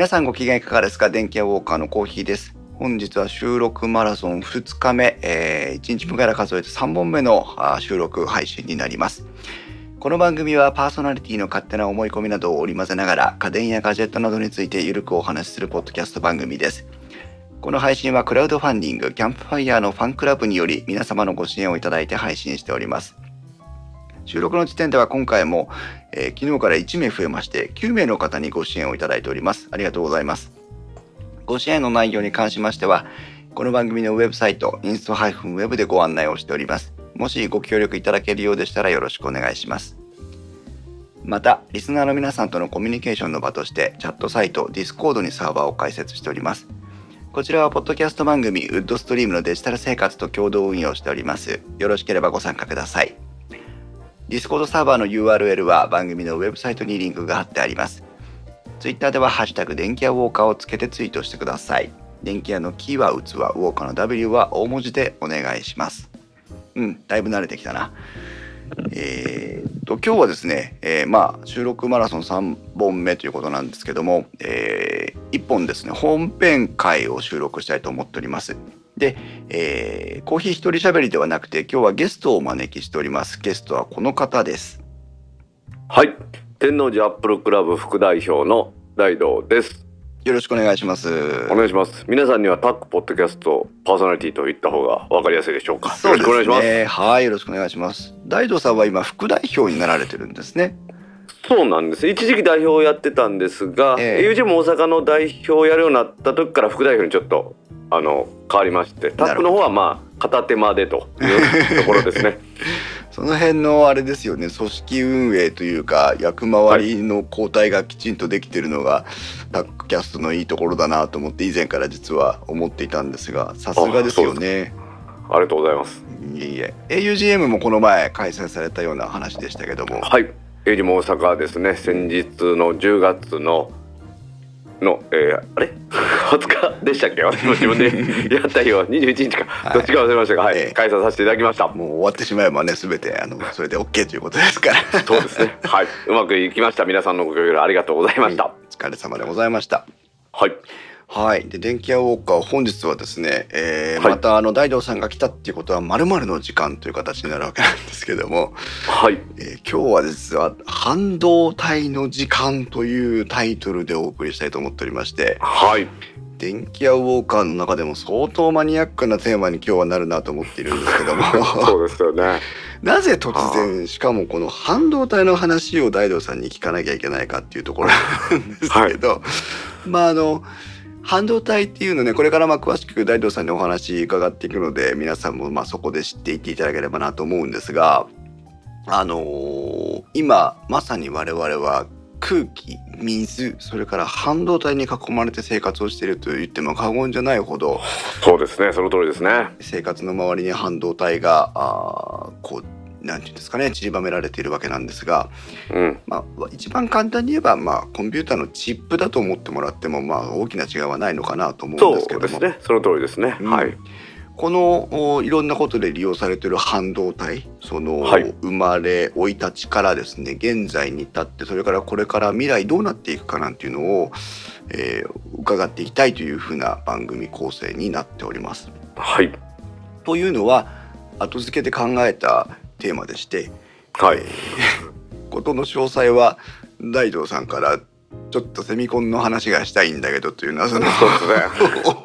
皆さんご機嫌いかがですか？電気屋ウォーカーのコーヒーです。本日は収録マラソン2日目、えー、1日目から数えて3本目のあ収録配信になります。この番組はパーソナリティの勝手な思い込みなどを織り交ぜながら家電やガジェットなどについてゆるくお話しするポッドキャスト番組です。この配信はクラウドファンディングキャンプファイヤーのファンクラブにより皆様のご支援をいただいて配信しております。収録の時点では今回も、えー昨日から1名増えまして9名の方にご支援をいただいております。ありがとうございます。ご支援の内容に関しましては、この番組のウェブサイト、インスト -web でご案内をしております。もしご協力いただけるようでしたらよろしくお願いします。また、リスナーの皆さんとのコミュニケーションの場として、チャットサイト、Discord にサーバーを開設しております。こちらは、ポッドキャスト番組、ウッドストリームのデジタル生活と共同運用しております。よろしければご参加ください。Discord サーバーの URL は番組のウェブサイトにリンクが貼ってあります。Twitter では、ハッシュタグ電気屋ウォーカーをつけてツイートしてください。電気屋のキーは器、ウォーカーの W は大文字でお願いします。うん、だいぶ慣れてきたな。えーっと今日はですね、えーまあ収録マラソン3本目ということなんですけども、え1本ですね本編会を収録したいと思っております。で、えーコーヒー一人喋りではなくて今日はゲストをお招きしております。ゲストはこの方です。はい。天王寺アップルクラブ副代表の大道です。よろしくお願いします。お願いします。皆さんにはタックポッドキャストパーソナリティと言った方がわかりやすいでしょうか。よろしくお願いします。ね。はい、よろしくお願いします。大道さんは今副代表になられてるんですね。そうなんです。一時期代表をやってたんですが、ええ UG も大阪の代表をやるようになった時から副代表にちょっとあの変わりまして、タックの方はまあ片手間でという ところですね。その辺のあれですよね組織運営というか役回りの交代がきちんとできてるのが、タックキャストのいいところだなと思って以前から実は思っていたんですがさすがですよねありがとうございます。いえいえ AUGM もこの前開催されたような話でしたけどもはい。エイジも大阪ですね。先日の10月のの、えー、あれ？20日でしたっけ？私も自分で やった日は21日か、はいどっちか忘れましたが、はい、ええ開催させていただきました。もう終わってしまえばね全てあのそれで OK ということですからそうですね。はい。うまくいきました。皆さんのご協力ありがとうございました。お疲れ様でございましたはい。はい。で、電気屋ウォーカー、本日はですね、えーはいまた、あの、大道さんが来たっていうことは、〇〇の時間という形になるわけなんですけども、はい。えー今日は実は、半導体の時間というタイトルでお送りしたいと思っておりまして、はい。電気屋ウォーカーの中でも相当マニアックなテーマに今日はなるなと思っているんですけども、そうですよね。なぜ突然、しかもこの半導体の話を大道さんに聞かなきゃいけないかっていうところなんですけど、まああの、半導体っていうのね、これからまあ詳しく大道さんにお話伺っていくので、皆さんもまあそこで知っていっていただければなと思うんですが、あのー今まさに我々は空気、水、それから半導体に囲まれて生活をしていると言っても過言じゃないほど、そうですね。その通りですね。生活の周りに半導体が、あーこう、なんていうんですかね、散りばめられているわけなんですが、うん。まあ、一番簡単に言えば、まあ、コンピューターのチップだと思ってもらっても、まあ、大きな違いはないのかなと思うんそですけどもうですね。その通りですね。うんはい。このおいろんなことで利用されている半導体その、はい生まれ生い立ちからですね現在に至ってそれからこれから未来どうなっていくかなんていうのを、えー伺っていきたいというふうな番組構成になっております。はい。というのは後付けで考えたテーマでして、はいえ。ー ことの詳細は大道さんからちょっとセミコンの話がしたいんだけどというのはその。オフ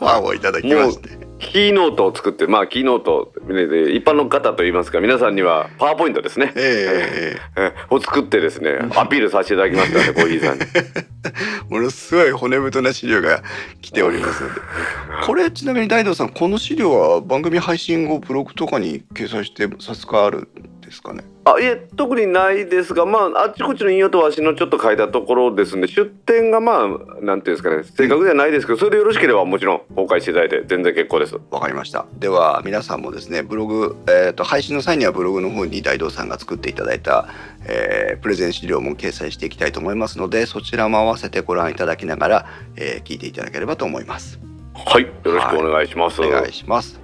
ァーをいただきましてキーノートを作って、まあ、キーノートで一般の方といいますか、皆さんにはパワーポイントですね。えええ を作ってですね、アピールさせていただきましたので、コーヒーさんに。ものすごい骨太な資料が来ておりますので これちなみに大道さんこの資料は番組配信後ブログとかに掲載してさすがあるんですかね。あいえ特にないですがまああっちこっちの引用とわしのちょっと書いたところですね。出典がまあなんていうんですかね。正確ではないですけどそれでよろしければもちろん公開していただいて全然結構です。わかりました。では皆さんもですねブログ、えー、と配信の際にはブログの方に大道さんが作っていただいた、えープレゼン資料も掲載していきたいと思いますのでそちらも合わせてご覧いただきながら、えー聞いていただければと思います。はいよろしくお願いします、お願いします。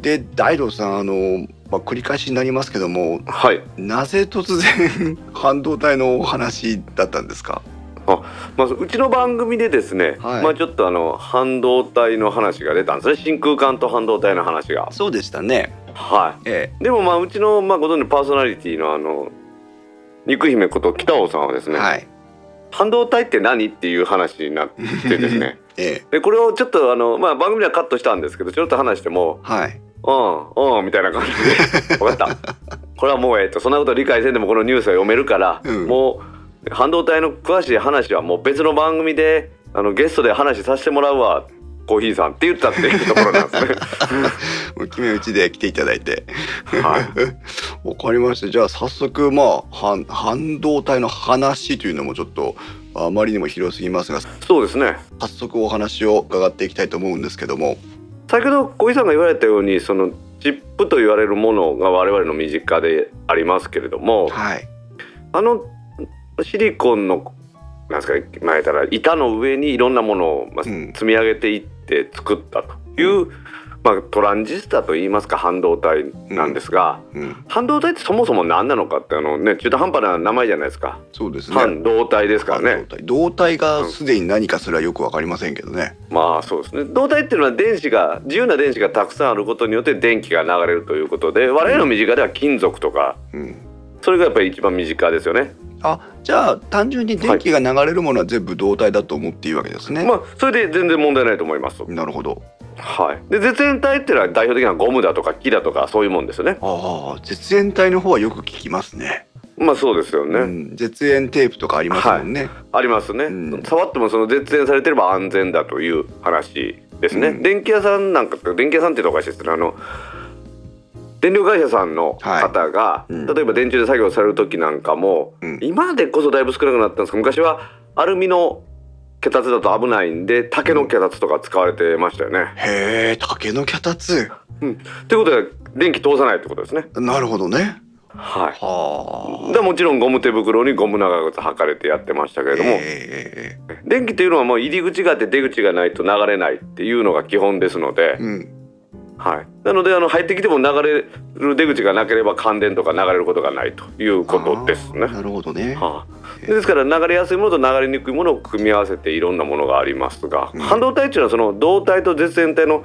で大道さんあの、まあ、繰り返しになりますけどもはい。なぜ突然半導体のお話だったんですか？まあ、うちの番組でですね、はい。まあちょっとあの半導体の話が出たんですね。真空管と半導体の話が。そうでしたね。はえいでもまあうちの、まあ、ご存知のパーソナリティのあの肉姫こと北尾さんはですね、えはい。半導体って何っていう話になってですね。ええ。でこれをちょっとあの、まあ、番組ではカットしたんですけどちょっと話してもはい。「うんうん」みたいな感じで「分かったこれはもうええとそんなこと理解せんでもこのニュースは読めるから、うんもう半導体の詳しい話はもう別の番組であのゲストで話させてもらうわコーヒーさん」って言ったっていうところなんですね。もう決め打ちで来ていただいて。はい わかりました。じゃあ早速まあ半半導体の話というのもちょっとあまりにも広すぎますが、そうですね早速お話を伺っていきたいと思うんですけども。先ほど小井さんが言われたようにそのチップと言われるものが我々の身近でありますけれどもはい。あのシリコンのなんですかね前言ったら板の上にいろんなものを、積み上げていって作ったという、まあ、トランジスタといいますか半導体なんですが、うん。半導体ってそもそも何なのかってあの、ね、中途半端な名前じゃないですかそうですね。半導体ですからね半導体。がすでに何かそれはよくわかりませんけどね。まあそうですね導体っていうのは電子が自由な電子がたくさんあることによって電気が流れるということで我々の身近では金属とかうん。それがやっぱり一番身近ですよね。あ、じゃあ単純に電気が流れるものは全部導体だと思っていいわけですね。まあそれで全然問題ないと思います。なるほど。はい。で絶縁体っていうのは代表的なゴムだとか木だとかそういうもんですよね。ああ、絶縁体の方はよく聞きますね。まあそうですよね。うん、絶縁テープとかありますもんね。ありますね、うん触ってもその絶縁されてれば安全だという話ですね、うん電気屋さんなんか電気屋さんっていうとおかしいですけどあの電力会社さんの方が、いうん例えば電柱で作業される時なんかも、うん今でこそだいぶ少なくなったんですけど昔はアルミの脚立だと危ないんで竹の脚立とか使われてましたよね。へえ、竹の脚立。うん、ということで電気通さないってことですね。なるほどね。はいはでもちろんゴム手袋にゴム長靴履かれてやってましたけれども、え電気というのはもう入り口があって出口がないと流れないっていうのが基本ですのでえ、うん。はい、なのであの入ってきても流れる出口がなければ感電とか流れることがないということですね。なるほどね。はあ、ですから流れやすいものと流れにくいものを組み合わせていろんなものがありますが、うん半導体っていうのはその導体と絶縁体の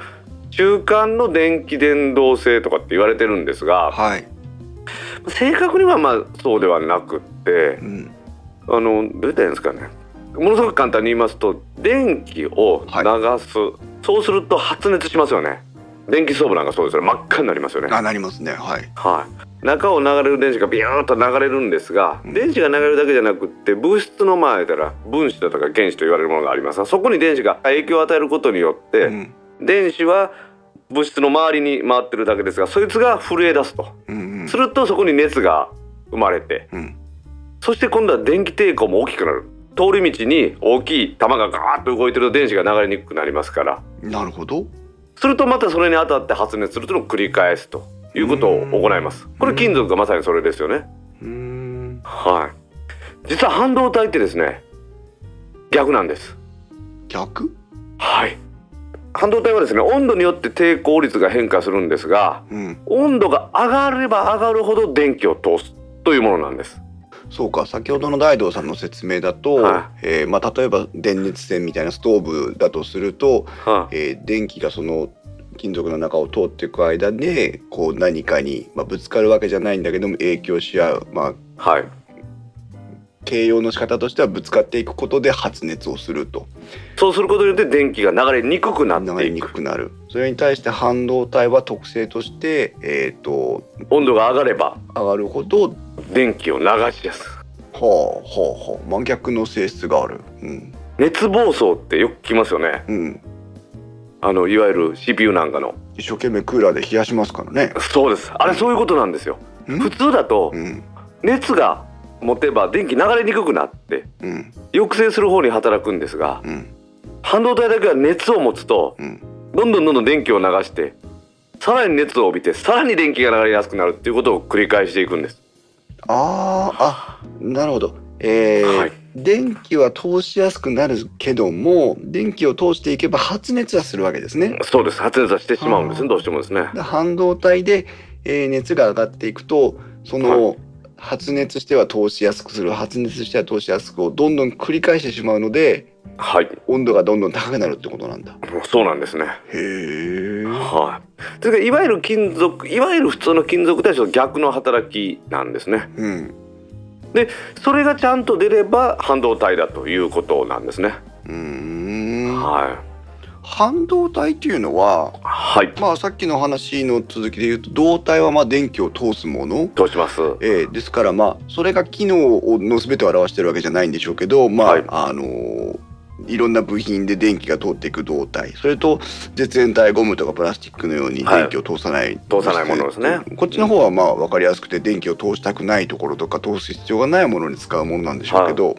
中間の電気伝導性とかって言われてるんですがはい。正確にはまあそうではなくってうん。あのどう言ったらいいんですかねものすごく簡単に言いますと電気を流す、そうすると発熱しますよね電気ストーブなんかそうですよね真っ赤になりますよねあ、なりますね。はい。はい中を流れる電子がビューンと流れるんですが、うん電子が流れるだけじゃなくって物質の前たら分子だとか原子と言われるものがありますがそこに電子が影響を与えることによって、うん。電子は物質の周りに回ってるだけですがそいつが震え出すとうんうんするとそこに熱が生まれてうん。そして今度は電気抵抗も大きくなる通り道に大きい玉がガーッと動いてると電子が流れにくくなりますからなるほど。するとまたそれに当たって発熱するというのを繰り返すということを行います。これ金属がまさにそれですよね。はい。実は半導体ってですね逆なんです。逆？はい。半導体はですね温度によって抵抗率が変化するんですがうん。温度が上がれば上がるほど電気を通すというものなんですそうか先ほどの大道さんの説明だと、はえーまあ、例えば電熱線みたいなストーブだとすると、はえー電気がその金属の中を通っていく間でこう何かに、まあ、ぶつかるわけじゃないんだけども影響し合う、まあ、はい形容の仕方としてはぶつかっていくことで発熱をすると。そうすることによって電気が流れにくくなって流れにいくくくなる。それに対して半導体は特性として、えー、と温度が上がれば上がるほど電気を流しやす。はあはあはあ。真逆の性質がある。うん。熱暴走ってよく聞きますよね。うん。あのいわゆる CPU なんかの。一生懸命クーラーで冷やしますからね。そうです。あれそういうことなんですよ。うん。普通だとうん。熱が持てば電気流れにくくなってうん。抑制する方に働くんですがうん。半導体だけは熱を持つとうん。どんどんどんどん電気を流してさらに熱を帯びてさらに電気が流れやすくなるっていうことを繰り返していくんです。あーあなるほど。えーはい。電気は通しやすくなるけども電気を通していけば発熱はするわけですね。そうです。発熱はしてしまうんですね。どうしてもですね。で半導体で、えー熱が上がっていくとその、発熱しては通しやすくする発熱しては通しやすくをどんどん繰り返してしまうのではい温度がどんどん高くなるってことなんだ。そうなんですねへえ。はいですからいわゆる金属いわゆる普通の金属とはちょっと逆の働きなんですねうん。それがちゃんと出れば半導体だということなんですねうーん。はい半導体っていうのははい。まあさっきの話の続きで言うと導体はまあ電気を通すもの。どうします。えーですからまあそれが機能の全てを表してるわけじゃないんでしょうけどまあ、はい。あのーいろんな部品で電気が通っていく導体。それと絶縁体ゴムとかプラスチックのようにはい。電気を通さない、通さないものですね。こっちの方はまあ分かりやすくて電気を通したくないところとか通す必要がないものに使うものなんでしょうけど、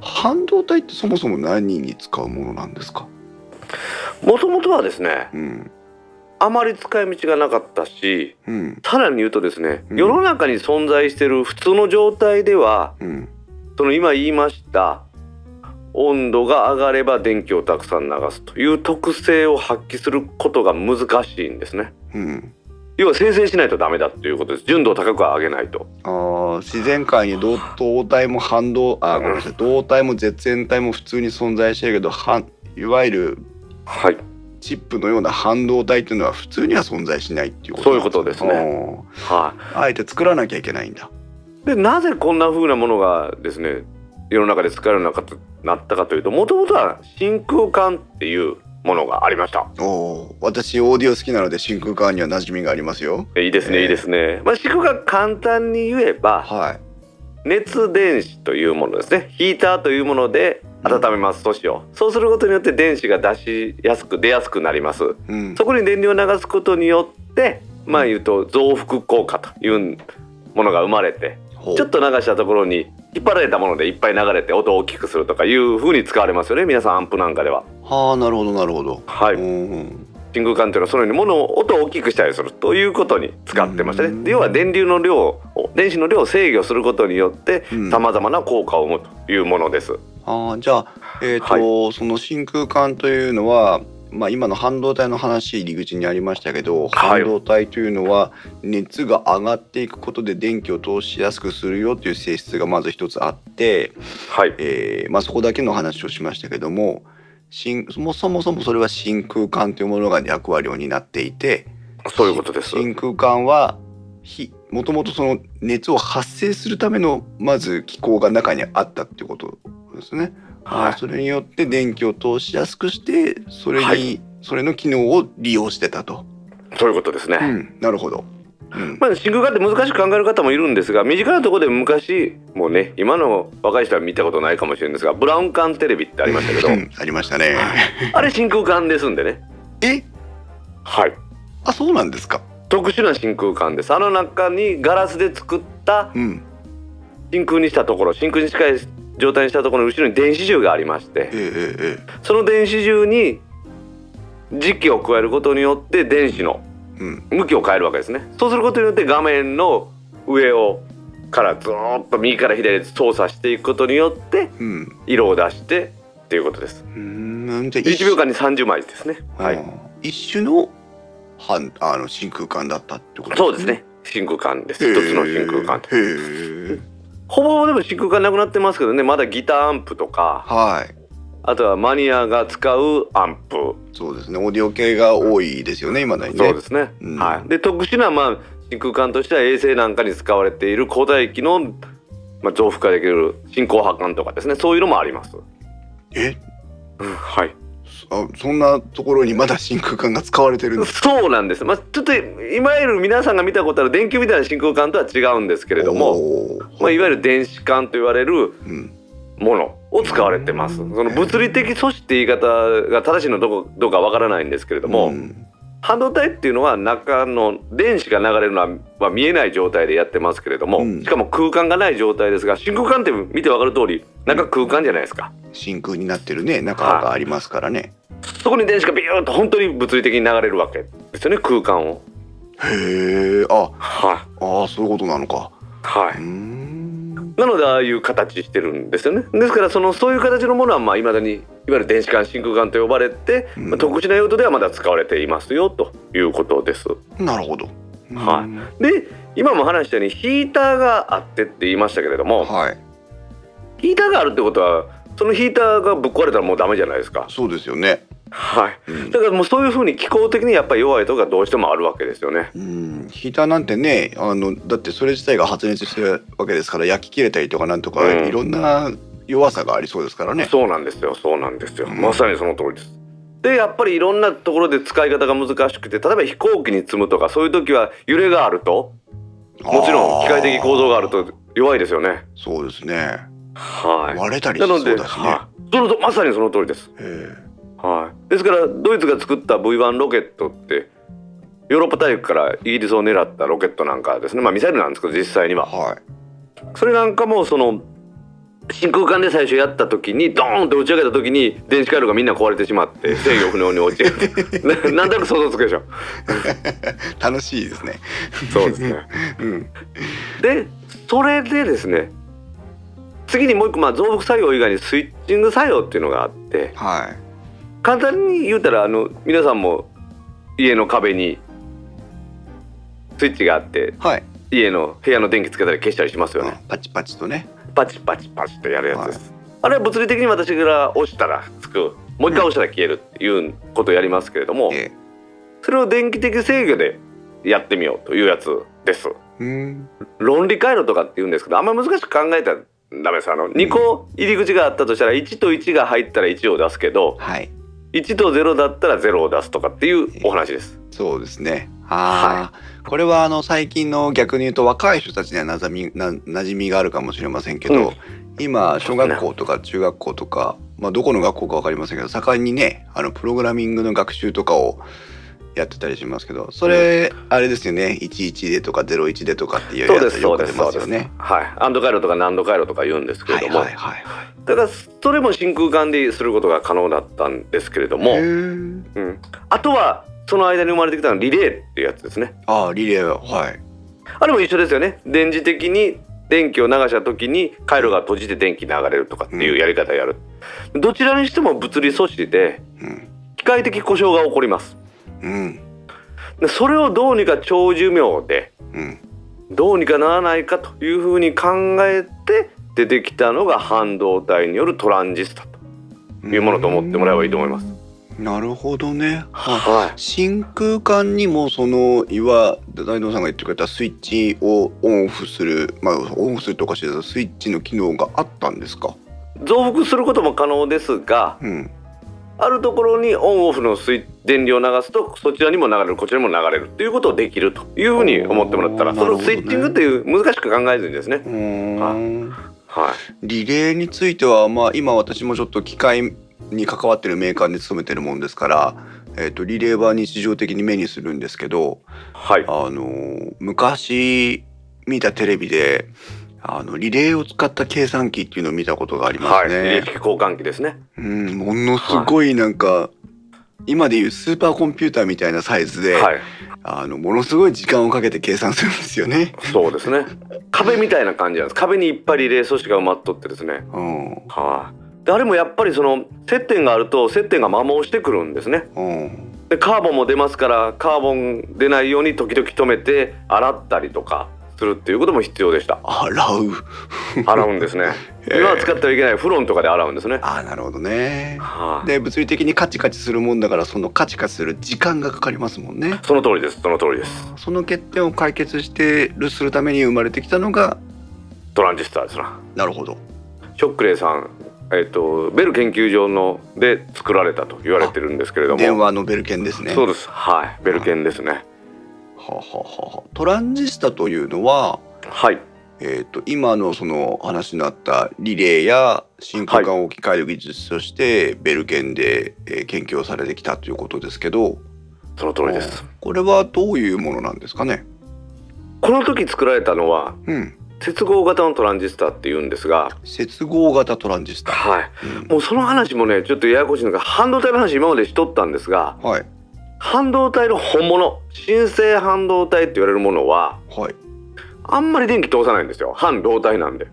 半導体ってそもそも何に使うものなんですか、もともとはですねうん。あまり使い道がなかったしうん。さらに言うとですね、うん。世の中に存在している普通の状態ではうん。その今言いました温度が上がれば電気をたくさん流すという特性を発揮することが難しいんですね。うん。要は生成しないとダメだということです。純度を高く上げないと。あー自然界に導導体も反動あごめんなさい。導体も絶縁体も普通に存在してるけど半いわゆるはい。チップのような半導体っていうのは普通には存在しないっていうことそういうことですね。ねはあえて作らなきゃいけないんだ。いでなぜこんな風なものがですね世の中で使えるようになったかというともともとは真空管っていうものがありました。おお私オーディオ好きなので真空管には馴染みがありますよ。えいいですね、えー。いいですね、まあ、真空管簡単に言えばはい。熱電子というものですね。ヒーターというもので温めます。素子をそうすることによって電子が出しやすく出やすくなります。うん。そこに電流を流すことによってまあ言うと増幅効果というものが生まれてちょっと流したところに引っ張られたものでいっぱい流れて音を大きくするとかいう風に使われますよね皆さんアンプなんかでは。はあなるほどなるほど。はい。うん真空管というのはそのように物を音を大きくしたりするということに使ってましたうん。ねで要は電流の量を電子の量を制御することによってうん。さまざまな効果を生むというものですあーじゃあえっ、と、その真空管というのはまあ今の半導体の話入り口にありましたけど、はい。半導体というのは熱が上がっていくことで電気を通しやすくするよという性質がまず一つあって、はい。えーまあ、そこだけの話をしましたけども真そもそもそもそれは真空管というものが役割を担っていてそういうことです。真空管はひもともとその熱を発生するためのまず機構が中にあったっていうことですね。はいそれによって電気を通しやすくしてそれに、はいそれの機能を利用してたと。そういうことですね、うん、なるほど。うんまあ、真空管って難しく考える方もいるんですが身近なところで昔もうね今の若い人は見たことないかもしれないんですがブラウン管テレビってありましたけどうんありましたね。あれ真空管ですんでねえ？はいあそうなんですか。特殊な真空管ですあの中にガラスで作ったうん。真空にしたところ真空に近い状態にしたところの後ろに電子銃がありましてえええええその電子銃に磁気を加えることによって電子の。向きを変えるわけですね。そうすることによって画面の上をからずーっと右から左へ操作していくことによってうん。色を出してっていうことです。うーんじゃあ1秒間に30枚ですね。はい。一種の半あの真空管だったってことそうです。ね。真空管です。一つの真空管へえ。ほぼでも真空管なくなってますけどね。まだギターアンプとか。はい。あとはマニアが使うアンプ。そうですね。オーディオ系が多いですよね今だにね。そうですね、うん。はい、で特殊な、まあ、真空管としては衛星なんかに使われている高帯域の、まあ、増幅化できる進行波管とかですね。そういうのもあります、え？はいあそんなところにまだ真空管が使われてるんですそうなんです、まあ、ちょっといわゆる皆さんが見たことある電球みたいな真空管とは違うんですけれども、まあ、いわゆる電子管と言われるうん。ものを使われてます。その物理的素子って言い方が正しいのどこどうかわからないんですけれども、ん半導体っていうのは中の電子が流れるのはは見えない状態でやってますけれども、うんしかも空間がない状態ですが真空管って見てわかる通り中空間じゃないですか真空になってるね中がありますからね。そこに電子がビューッと本当に物理的に流れるわけですよね空間をへえ。あはあそういうことなのか。いはいん。なのでああいう形してるんですよね。ですからそのそういう形のものはまあ未だにいわゆる電子管真空管と呼ばれて、うん。まあ特殊な用途ではまだ使われていますよということです。なるほはい。で今も話したようにヒーターがあってって言いましたけれどもはい。ヒーターがあるってことはそのヒーターがぶっ壊れたらもうダメじゃないですか。そうですよねはい、うん。だからもうそういうふうに気候的にやっぱり弱いとこがどうしてもあるわけですよね。うん。ヒーターなんてねあのだってそれ自体が発熱してるわけですから焼き切れたりとかなんとか、うん。いろんな弱さがありそうですからね。そうなんですよそうなんですよ、うん。まさにその通りです。でやっぱりいろんなところで使い方が難しくて例えば飛行機に積むとかそういう時は揺れがあるともちろん機械的構造があると弱いですよね。そうですね。はい。割れたりしなので、そうだしね。はい。そのとまさにその通りです。えはい。ですからドイツが作った V1 ロケットってヨーロッパ大陸からイギリスを狙ったロケットなんかですね。まあミサイルなんですけど実際には。えはい。それなんかもその真空管で最初やった時にドーンと打ち上げた時に電子回路がみんな壊れてしまって制御不能に落ちる。な なんとなく想像つくでしょ。楽しいですね。そうですね。うん。でそれでですね次にもう一個まあ増幅作用以外にスイッチング作用っていうのがあってはい簡単に言うたらあの皆さんも家の壁にスイッチがあってはい、家の部屋の電気つけたり消したりしますよね。パチパチとね。パチパチパチとやるやつ。です、あれは物理的に私が押したらつくもう一回押したら消えるっていうことをやりますけれども、えそれを電気的制御でやってみようというやつです。えうん。論理回路とかって言うんですけどあんま難しく考えたらダメです。あの2個入り口があったとしたら1と1が入ったら1を出すけどはい1と0だったら0を出すとかっていうお話です。そうですね。ああ、これはあの最近の逆に言うと若い人たちにはなざみな馴染みがあるかもしれませんけど、うん。今小学校とか中学校とか、まあ、どこの学校か分かりませんけど盛んにねあのプログラミングの学習とかをやってたりしますけどそれ、あれですよね。11でとか01でとかっていうやつよく出ますよね。はい。アンド回路とかナンド回路とか言うんですけれども、はいはいはいはい。だからそれも真空管ですることが可能だったんですけれども、うん、あとはその間に生まれてきたのはリレーっていうやつですね。ああリレーははい。あれも一緒ですよね。電磁的に電気を流した時に回路が閉じて電気流れるとかっていうやり方をやる、どちらにしても物理素子でうん。機械的故障が起こります。うん。でそれをどうにか長寿命でうん。どうにかならないかというふうに考えて出てきたのが半導体によるトランジスタというものと思ってもらえばいいと思います。なるほどね。ははい真空管にもそのいわ大道さんが言ってくれたスイッチをオンオフするまあオンオフするとおかしいですけどスイッチの機能があったんですか？増幅することも可能ですがうん。あるところにオンオフのスイ電流を流すとそちらにも流れるこちらにも流れるっていうことをできるというふうに思ってもらったらねのスイッチングっていう難しく考えずにですねうーん。はいリレーについてはまあ今私もちょっと機械に関わってるメーカーに勤めてるもんですから、えっ、とリレーは日常的に目にするんですけど、はいあのー昔見たテレビで。あのリレーを使った計算機っていうのを見たことがありまはいすね。利益交換機ですねうん、ものすごいなんか、今でいうスーパーコンピューターみたいなサイズで、はい。あのものすごい時間をかけて計算するんですよね。そうですね。壁みたいな感じなんです。壁にいっぱいリレー素子が埋まっとってですね。うん、はい。であれもやっぱりその接点があると接点が摩耗してくるんですね。うん、でカーボンも出ますからカーボン出ないように時々止めて洗ったりとかするっていうことも必要でした。洗う。洗うんですね。今は使ってはいけないフロンとかで洗うんですね。ああ、なるほどね。はいで、物理的にカチカチするもんだから、そのカチカチする時間がかかりますもんね。その通りです。その通りです。その欠点を解決してるするために生まれてきたのが、トランジスタですな。なるほど。ショックレイさんえっ、とベル研究所ので作られたと言われてるんですけれども。電話のベルケンですね。そうです。はい。ベルケンですねはあはあは。あトランジスタというのは、はい。えー、と今のその話のあったリレーや真空管を置き換える技術としてベルケンで、えー研究をされてきたということですけどその通りです。これはどういうものなんですかね？この時作られたのはうん。接合型のトランジスタっていうんですが接合型トランジスタ、はい。うん。もうその話もねちょっとややこしいのが半導体の話今までしとったんですがはい半導体の本物新生半導体って言われるものははい。あんまり電気通さないんですよ。半導体なんで。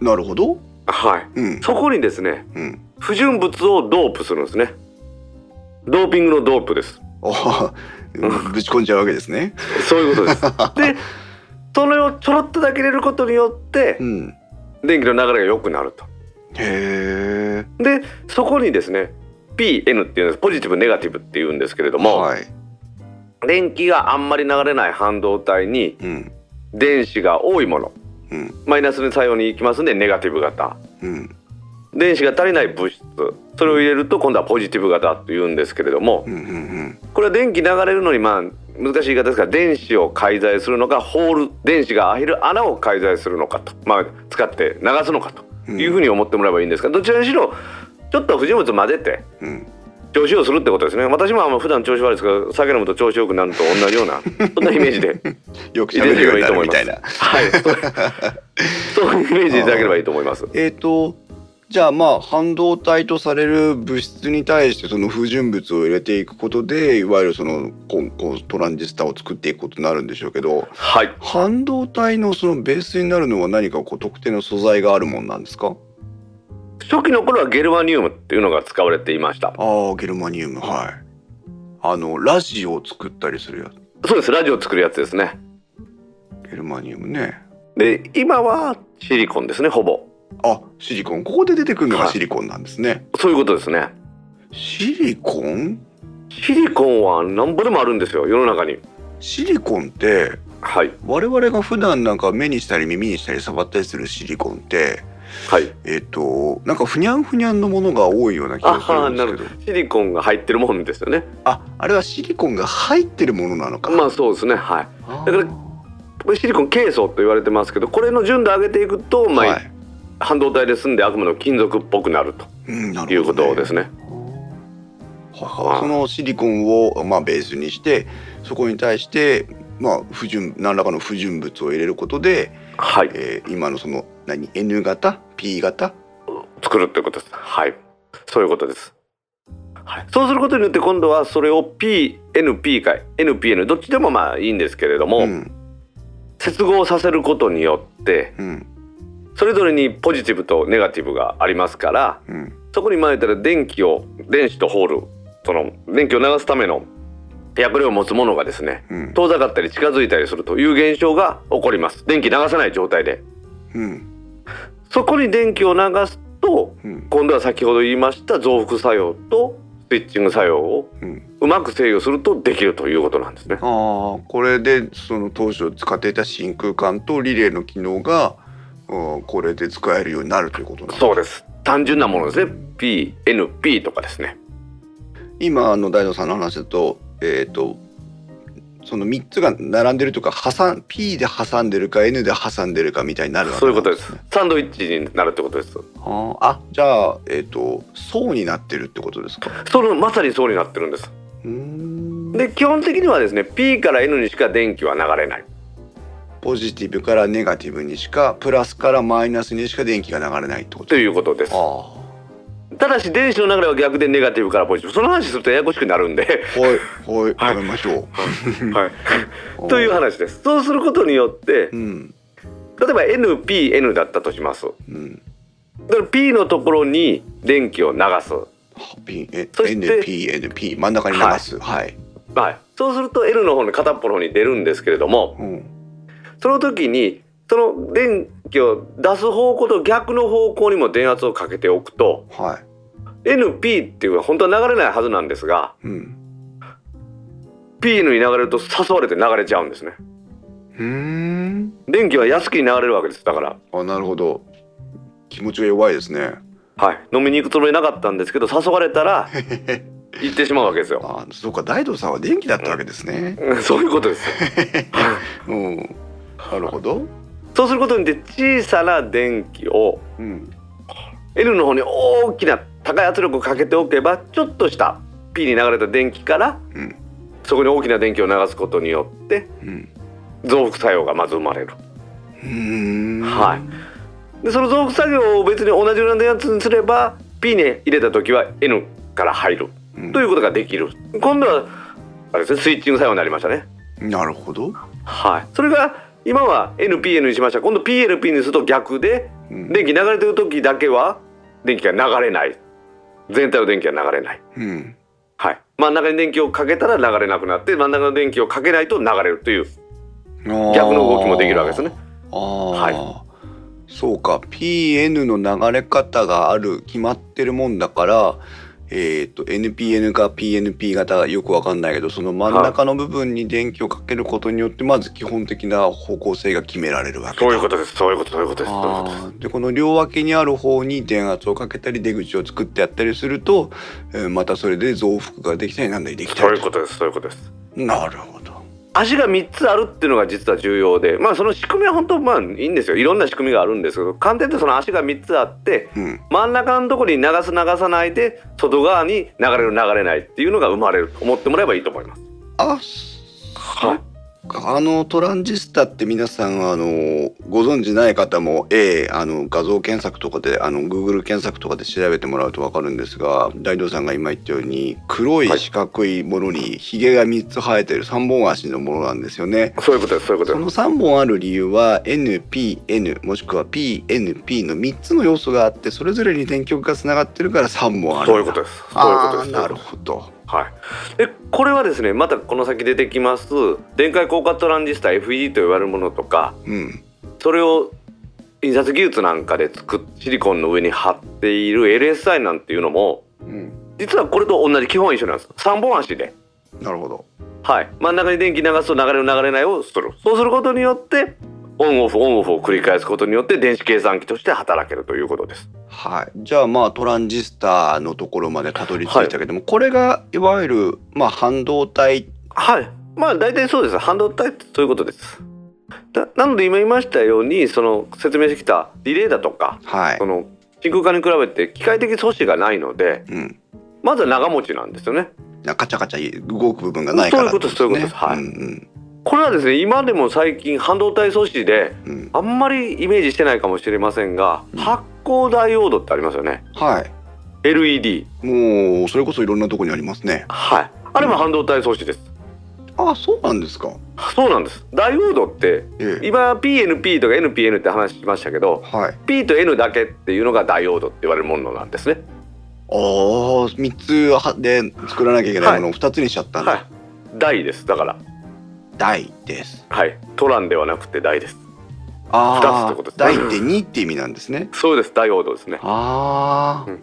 なるほど。はい。うん。そこにですねうん。不純物をドープするんですね。ドーピングのドープです。あぶち込んじゃうわけですね。そういうことです。でそれをちょろっとだけ入れることによってうん。電気の流れが良くなると。へえ。でそこにですね PN っていうんですポジティブネガティブっていうんですけれども、はい。電気があんまり流れない半導体にうん。電子が多いものうん。マイナスに作用に行きますんでネガティブ型うん。電子が足りない物質それを入れると今度はポジティブ型というんですけれどもうん。うん。これは電気流れるのにまあ難しい言い方ですが電子を介在するのかホール電子が開る穴を介在するのかと、まあ、使って流すのかというふうに思ってもらえばいいんですがどちらにしろちょっと不純物混ぜてうん。調子をするってことですね私もあの普段調子悪いですが酒飲むと調子よくなるのと同じような そんなイメージでよく喋るようになるみたいな。はい そういうイメージでいただければいいと思いますえっ、と。じゃあまあ半導体とされる物質に対してその不純物を入れていくことでいわゆるそのこうトランジスタを作っていくことになるんでしょうけどはい半導体のそのベースになるのは何かこう特定の素材があるもんなんですか？初期の頃はゲルマニウムっていうのが使われていました。ああゲルマニウムはい。あのラジオを作ったりするやつ。そうですラジオを作るやつですね。ゲルマニウムね。で今はシリコンですねほぼ。あシリコン。ここで出てくるのがはい。シリコンなんですね、そういうことですね。シリコン？シリコンはなんぼでもあるんですよ世の中に。シリコンってはい。我々が普段なんか目にしたり耳にしたり触ったりするシリコンってはい。えっ、となんかふにゃんふにゃんのものが多いような気がすあるんですけど。ど。シリコンが入ってるもんですよね。ああれはシリコンが入ってるものなのか。まあそうですね。はい。だからこれシリコンケイ素と言われてますけどこれの純度上げていくと、まあはい。半導体で済んであくまでも金属っぽくなるうん、なということですね。そのシリコンを、まあ、ベースにしてそこに対して、まあ、不純何らかの不純物を入れることで、はい。えー今のその何？N 型？P 型？作るってことです。はい。そういうことです、はい、そうすることによって今度はそれを PNP か NPN どっちでもまあいいんですけれども、うん。接合させることによってうん。それぞれにポジティブとネガティブがありますからうん。そこに前言ったら電気を電子とホールその電気を流すための役割を持つものがですねうん。遠ざかったり近づいたりするという現象が起こります。電気流さない状態で。うんそこに電気を流すとうん。今度は先ほど言いました増幅作用とスイッチング作用をうん。うまく制御するとできるということなんですね。ああこれでその当初使っていた真空管とリレーの機能が、うん、これで使えるようになるということなんそうです。単純なものですね。PNP とかですね。今あの大道さんの話だとえっ、とその3つが並んでるとか挟ん P で挟んでるか N で挟んでるかみたいになるわけそういうことです。サンドイッチになるってことです。あーあじゃあえっ、と層になってるってことですか？そのまさにそうになってるんです。で基本的にはですね P から N にしか電気は流れない。ポジティブからネガティブにしかプラスからマイナスにしか電気が流れないってことということです。あただし電子の流れは逆でネガティブからポジティブ。その話するとややこしくなるんで、あはいはいはい。やめましょう。はい、という話です。そうすることによってうん。例えば NPN だったとします。うん。だから P のところに電気を流す、NPNP 真ん中に流す。はい、はい、そうすると N の方に片っぽの方に出るんですけれどもうん。その時にその電気を出す方向と逆の方向にも電圧をかけておくとは NP っていうのは本当は流れないはずなんですがいうん PN に流れると誘われて流れちゃうんですね。うーん。電気は安きに流れるわけですだから。あなるほど。気持ちが弱いですね。はい。飲みに行くつもりなかったんですけど誘われたら 行ってしまうわけですよ。あそうか。大道さんは電気だったわけですね。うんそういうことです。うん。なるほど。そうすることによって小さな電気をうん。N の方に大きな高い圧力をかけておけばちょっとした P に流れた電気からうん。そこに大きな電気を流すことによってうん。増幅作用がまず生まれる。はい。でその増幅作業を別に同じような電圧にすれば P に入れた時は N から入る。うん。ということができる。今度はあれですねスイッチング作用になりましたね。なるほど、はい。それが今は NPN にしました。今度 PLP にすると逆でうん。電気流れてる時だけは電気が流れない全体の電気が流れない。うん、はい。真ん中に電気をかけたら流れなくなって真ん中の電気をかけないと流れるという逆の動きもできるわけですね。はい、そうか。PN の流れ方がある決まってるもんだからえーと、NPN か PNP 型よくわかんないけどその真ん中の部分に電気をかけることによってまず基本的な方向性が決められるわけそういうことです。そういうことそういうことです。でこの両脇にある方に電圧をかけたり出口を作ってやったりすると、えー、またそれで増幅ができたりなんだりできたり。そういうことです。そういうことです。なるほど足が3つあるっていうのが実は重要でまあその仕組みは本当まあいいんですよ。いろんな仕組みがあるんですけど簡単にその足が3つあって、うん、真ん中のところに流す流さないで外側に流れる流れないっていうのが生まれると思ってもらえばいいと思います。あはいあのトランジスタって皆さんあのご存知ない方も、ええ、あの画像検索とかであの Google 検索とかで調べてもらうと分かるんですが大道さんが今言ったように黒い四角いものにひげが3つ生えてる3本足のものなんですよね。そういうことですそういうことです。その3本ある理由は NPN もしくは PNP の3つの要素があってそれぞれに電極がつながってるから3本あるそういうことです。そういうことです。なるほど。はい、でこれはですねまたこの先出てきます電解効果トランジスタ FED と言われるものとか、うん、それを印刷技術なんかで作っシリコンの上に貼っている LSI なんていうのも、うん、実はこれと同じ基本は一緒なんです。3本足で。なるほど。はい。真ん中に電気流すと流れる流れないをするそうすることによってオンオフオンオフを繰り返すことによって電子計算機として働けるということです。はい、じゃあまあトランジスタのところまでたどり着いたけども、はい、これがいわゆるまあ半導体はいまあ大体そうです半導体ってそういうことです。なので今言いましたようにその説明してきたリレーだとか、はい、その真空管に比べて機械的素子がないので、うん、まずは長持ちなんですよね。カチャカチャ動く部分がないから、ね、そういうことですそういうことです。はい。うんうんこれはですね今でも最近半導体素子で、あんまりイメージしてないかもしれませんが、うん、発光ダイオードってありますよね。はい。LED もうそれこそいろんなとこにありますね。はい。あれも半導体素子です、うん、あそうなんですか。そうなんです。ダイオードって、ええ、今 PNP とか NPN って話しましたけど、はい、P と N だけっていうのがダイオードって言われるものなんですね。ああ3つで作らなきゃいけないものを2つにしちゃったんだ、はい、大です。だから大です。はい、トランではなくて大です。ああ、二つってことです、大って二って意味なんですね。そうです、ダイオードですね。あ、うん、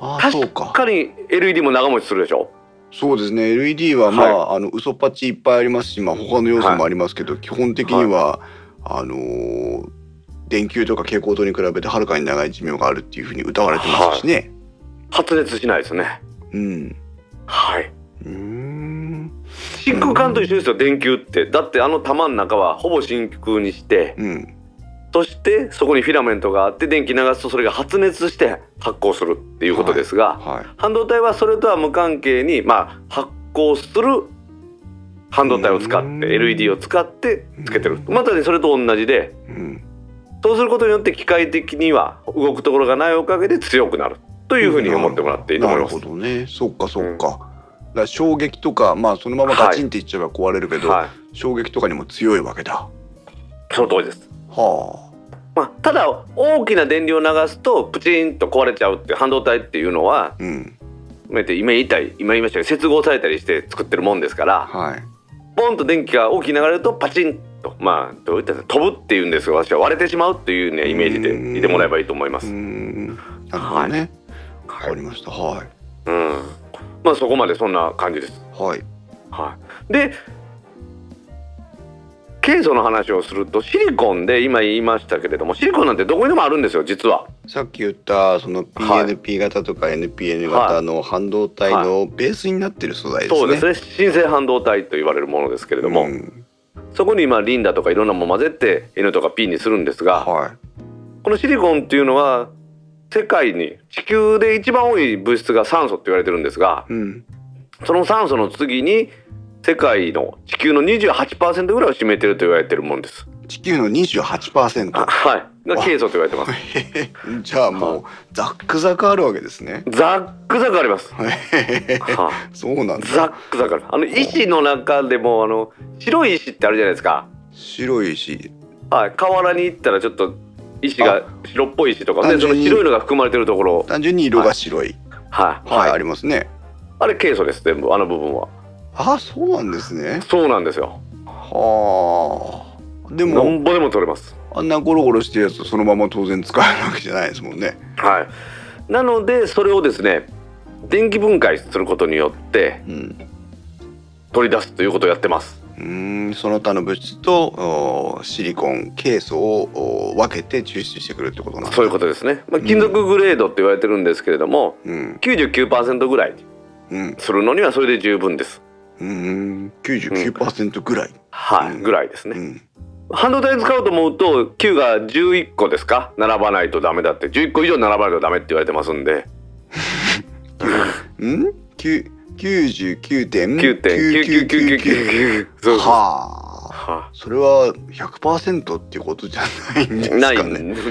あ、確かに LED も長持ちするでしょ？そうですね。LED はまあ、はい、あの嘘っぱちいっぱいありますし、まあ、他の要素もありますけど、はい、基本的には、はい、あのー、電球とか蛍光灯に比べてはるかに長い寿命があるっていうふうに歌われてますしね、発熱しないですね。うん。はい真空管と一緒ですよ電球って。だってあの玉の中はほぼ真空にして、うん、そしてそこにフィラメントがあって電気流すとそれが発熱して発光するっていうことですが、はいはい、半導体はそれとは無関係に、まあ、発光する半導体を使って LED を使ってつけてる。またねそれと同じで、うん、そうすることによって機械的には動くところがないおかげで強くなるというふうに思ってもらっていいと思います。なるほどね。そっかそうんだ衝撃とかまあそのままガチンっていっちゃえば壊れるけど、はい、衝撃とかにも強いわけだ。その通りです。はあ。まあ、ただ大きな電流を流すとプチンと壊れちゃうって半導体っていうのは、うん、今言いたい今言いましたけど接合されたりして作ってるもんですから、はい、ポンと電気が大きく流れるとパチンとまあどういった飛ぶっていうんですが私は割れてしまうっていうねイメージでいてもらえばいいと思います。なるほどね。わ、はい、かりました。はい。うん。まあそこまでそんな感じです。はい。はい。で、ケイ素の話をするとシリコンで今言いましたけれどもシリコンなんてどこにでもあるんですよ実は。さっき言ったその PNP 型とか NPN 型の半導体のベースになってる素材ですね。そうですね。新生半導体と言われるものですけれども、うん、そこに今リンダとかいろんなもの混ぜて N とか P にするんですが、はい、このシリコンっていうのは世界に地球で一番多い物質が酸素って言われてるんですが、うん、その酸素の次に世界の地球の28%ぐらいを占めてると言われてるもんです。地球の28%はい。がケイ素と言われてます。じゃあもうザックザクあるわけですね。ザックザクあります。そうなんザックザクあの石の中でもあの白い石ってあるじゃないですか。白い石。はい。河原に行ったらちょっと石が白っぽい石とかでその白いのが含まれてるところ。単純に色が白い。はい、はい、はい、ありますね。あれケイ素です全部あの部分は。あそうなんですね。そうなんですよ。はあ。でもなんぼでも取れます。あんなゴロゴロしてるやつそのまま当然使えるわけじゃないですもんね。はい。なのでそれをですね電気分解することによってうん。取り出すということをやってますうんその他の物質とシリコンケイ素を分けて抽出してくるってことなんそういうことですね、まあ、金属グレードって言われてるんですけれども、うん、99%ぐらいするのにはそれで十分です。うん、99%ぐらい、うん、はい、ぐらいですね。うん。半導体使うと思うと9が11個ですか？並ばないとダメだって。11個以上並ばないとダメって言われてますんで。ん？9, 点九点九九九九九九九はあそれは100%っていうことじゃないんですかねない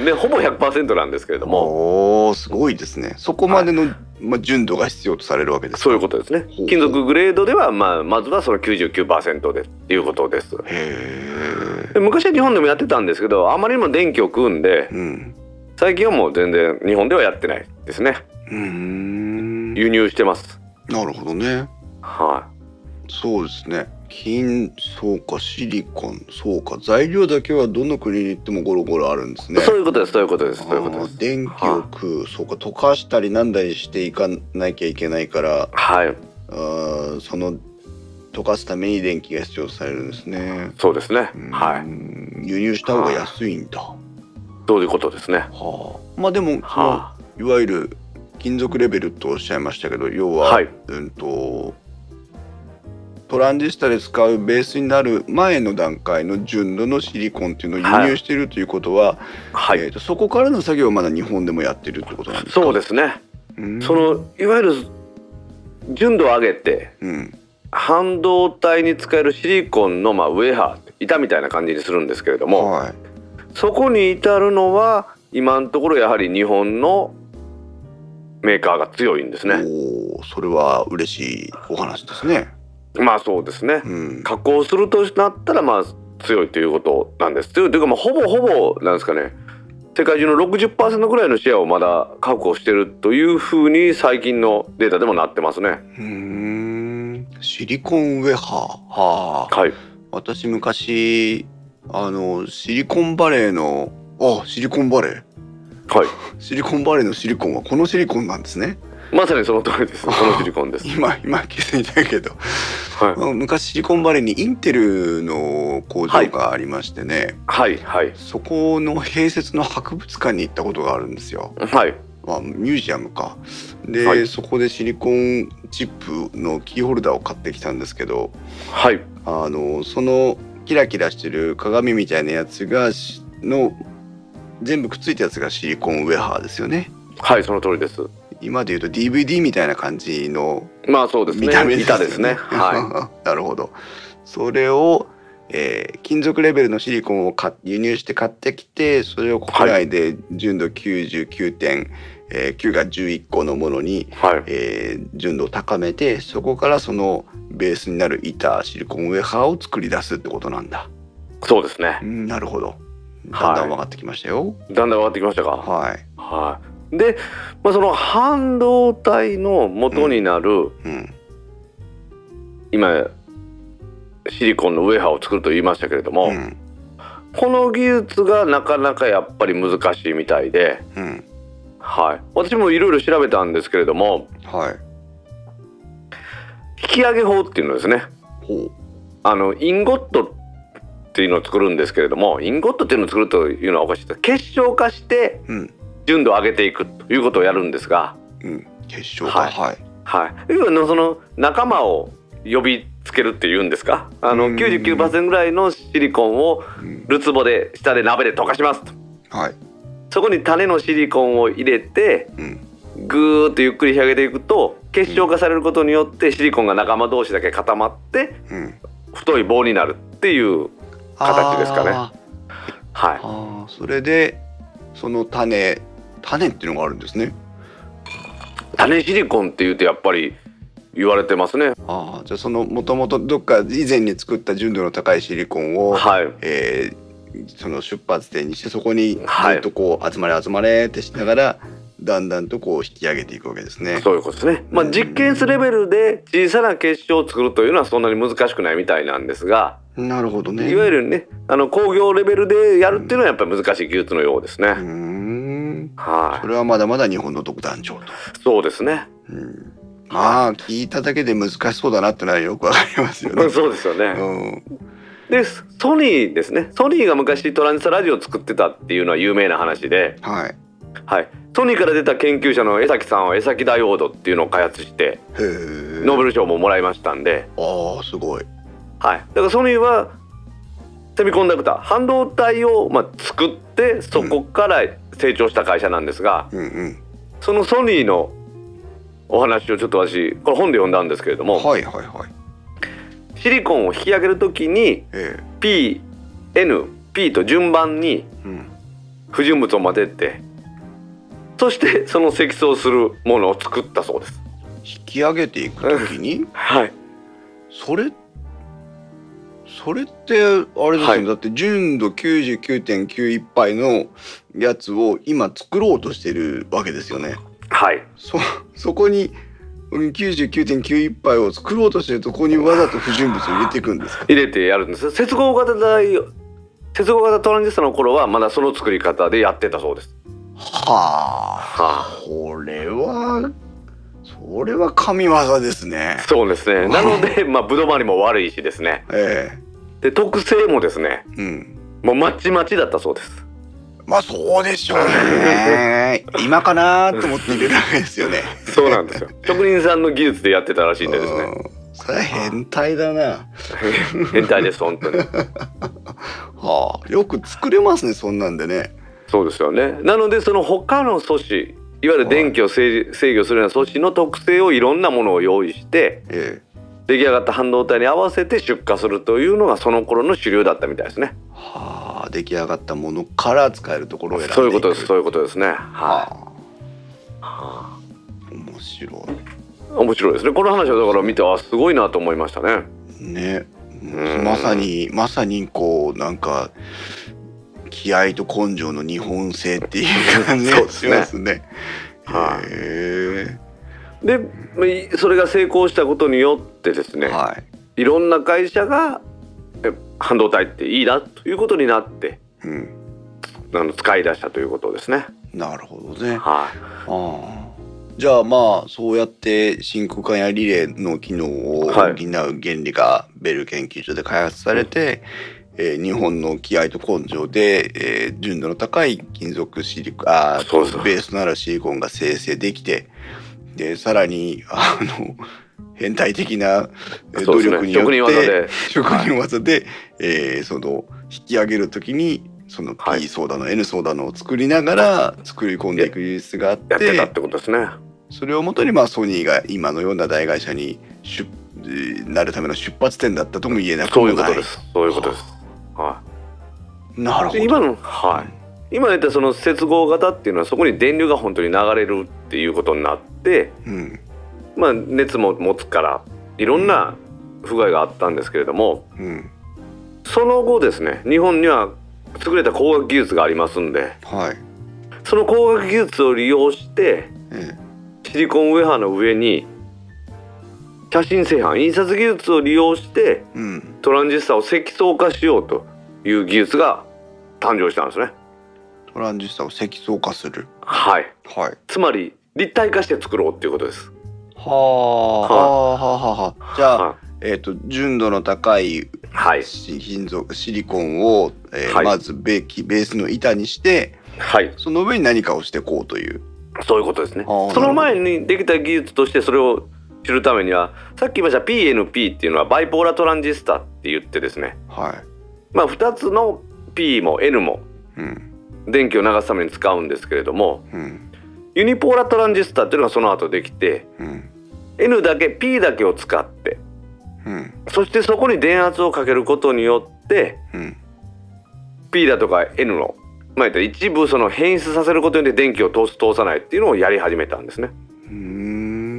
ねほぼ100%なんですけれどもおすごいですねそこまでの、はい、まあ、純度が必要とされるわけですそういうことですね金属グレードでは、まあ、まずはその99%でっていうことですへえ昔は日本でもやってたんですけどあまりにも電気を食うんで、うん、最近はもう全然日本ではやってないですねうん輸入してますなるほどね。はそうですね。金そうかシリコンそうか。材料だけはどの国に行ってもゴロゴロあるんですい、ね。そういうことですそういうことですそういうことです。電気を食う、そうか溶かしたりなんだりしていかなきゃいけないからはい。あーその溶かすために電気が必要とされるんですね。そうですね。うん。はい。輸入した方が安いんだ。はそういうことですね。あ。まあでもいわゆる金属レベルとおっしゃいましたけど要は、はい。うんとトランジスタで使うベースになる前の段階の純度のシリコンっていうのを輸入しているということは、はい、えーとそこからの作業をまだ日本でもやってるってことなんですか？そうですね。うん。そのいわゆる純度を上げてうん。半導体に使えるシリコンのまあウェハー板みたいな感じにするんですけれども、はい。そこに至るのは今のところやはり日本のメーカーが強いんですね。おーそれは嬉しいお話ですね。まあそうですね。うん、加工するとなったらまあ強いということなんです。強いというかまあほぼほぼなんですかね。世界中の60%ぐらいのシェアをまだ確保しているというふうに最近のデータでもなってますね。うーんシリコンウェハーはあはい。私昔あのシリコンバレーのあシリコンバレーはい。シリコンバレーのシリコンはこのシリコンなんですねまさにその通りです。このシリコンです。今今気づいたけどはい。昔シリコンバレーにインテルの工場がありましてね、はい。はい。そこの併設の博物館に行ったことがあるんですよ。はい。まあ、ミュージアムかで、はいそこでシリコンチップのキーホルダーを買ってきたんですけどはい。あのそのキラキラしてる鏡みたいなやつがしの全部くっついたやつがシリコンウェハーですよねはい。その通りです。今で言うと DVD みたいな感じのまあそうですね。見た目です板ですね。は なるほどそれを、えー金属レベルのシリコンを買輸入して買ってきてそれを国内で純度99.9が11個のものに、い。はい。えー純度を高めてそこからそのベースになる板シリコンウェハーを作り出すってことなんだ。そうですねう。んなるほど。はいだんだん分かってきましたよ。だんだん分かってきましたか？はい。はい。で、まあ、その半導体の元になる、うん。今シリコンのウェハーを作ると言いましたけれども、うん。この技術がなかなかやっぱり難しいみたいで、うん。はい、私もいろいろ調べたんですけれどもはい。引き上げ法っていうのですねほあのインゴットっていうのを作るんですけれどもインゴットっていうのを作るというのはおかしいです結晶化して。純度を上げていくということをやるんですが、うん。結晶化。はいはい。はい、要はその仲間を呼びつけるっていうんですか？あのうん99%ぐらいのシリコンをうん。るつぼで下で鍋で溶かしますとはい。そこに種のシリコンを入れてうん。ぐーっとゆっくり仕上げていくと結晶化されることによってシリコンが仲間同士だけ固まってうん。太い棒になるっていう形ですかね。あはい。それでその種種っていうのがあるんですね。種シリコンって言うとやっぱり言われてますね。ああじゃあそのもともとどっか以前に作った純度の高いシリコンを、はい。えーその出発点にしてそこにずはい。っとこう集まれ集まれってしながらだんだんとこう引き上げていくわけですね。そういうことですね。まあ実験室レベルで小さな結晶を作るというのはそんなに難しくないみたいなんですが、なるほどね。いわゆるね、あの工業レベルでやるっていうのはやっぱり難しい技術のようですね。うーん。はそれはまだまだ日本の独壇場と。い。そうですね。うん。まあ聞いただけで難しそうだなってのはよくわかりますよね。そうですよね。うん。で、ソニーですね。ソニーが昔トランジスタラジオを作ってたっていうのは有名な話で、はい。はい。ソニーから出た研究者の江崎さんは江崎ダイオードっていうのを開発して。ノーベル賞ももらいましたんで、ああすごい。はい。だからソニーはセミコンダクター半導体をまあ作ってそこから成長した会社なんですが、うんうん。そのソニーのお話をちょっと私これ本で読んだんですけれども、はいはいはい。シリコンを引き上げるときにえ P、N、P と順番に。不純物を混ぜてそしてその積層するものを作ったそうです。引き上げていくときに？はい。それそれってあれですよね、はいだって純度99.91杯のやつを今作ろうとしてるわけですよね。はい。そそこにうん99.91杯を作ろうとしてるとここにわざと不純物を入れていくんですか？入れてやるんです。接合型台接合型トランジスタの頃はまだその作り方でやってたそうです。はあはこれはそれは神業ですねあ、。そうですね。なので、まあ、ぶどまりも悪いしですね。えで、特性もですね、えうん。もうまちまちだったそうです。まあそうでしょうね。今かなと思って入れるわけですよね。そうなんですよ。職人さんの技術でやってたらしいんでですね。うんそれは変態だな。変態です、本当に。はあ、よく作れますね、そんなんでね。そうですよね。なので、その他の素子、いわゆる電気を制制御するような素子の特性をいろんなものを用意して、ええ。出来上がった半導体に合わせて出荷するというのがその頃の主流だったみたいですね。はあ、出来上がったものから使えるところを選んで。そういうことです。そういうことですね。はい。はあ、は面白あ面白いですね。この話はだから見てあすごいなと思いましたね。い。ね。んまさに、まさにこう、なんか。気合と根性の日本製っていう感じがし そうですねますね。はへで、まあそれが成功したことによってですえ。ね、はい。いろんな会社がえ半導体っていいなということになってうん。あの使い出したということですね。なるほどね。はい。ああじゃあまあそうやって真空管やリレーの機能を補うはい原理がベル研究所で開発されて、えー日本の気合と根性で、えー純度の高い金属シリコンあーそうそうベースとなるシリコンが生成できてでさらにあの変態的なえー努力によ職人技ってで職人技で、えーその引き上げるときにそのはい P ソーダの N ソーダのを作りながら作り込んでいく技術があってやってたってことですね。それをもとにまあソニーが今のような大会社に出えーなるための出発点だったとも言えなくそういもない。うことです。そういうことです。はなるほい。で今のはい。今言ったその接合型っていうのはそこに電流が本当に流れるっていうことになって、ど。うんまあ熱も持つからいろんな不具合があったんですけれども、うんその後ですね日本には優れた工学技術がありますんではい。その工学技術を利用してえシリコンウェハーの上に写真製版印刷技術を利用してえうん。トランジスタを積層化しようという技術が誕生したんですね。トランジスタを積層化する。はい。はい。つまり立体化して作ろうっていうことです。はあ、はあはあはあ。じゃあ、はえっ、と純度の高いい。はい。し金属シリコンを、えーはいまずベーキベースの板にしてはい。その上に何かをしてこうという。そういうことですね。その前にできた技術としてそれを知るためにはさっき言いました PNP っていうのはバイポーラトランジスタって言ってですね。はまあ2つの P も N も電気を流すために使うんですけれどもうん。ユニポーラトランジスタっていうのがその後できてうん。N だけ P だけを使ってうん。そしてそこに電圧をかけることによってうん。P だとか N のまあ一部その変質させることによって電気を通す通さないっていうのをやり始めたんですね。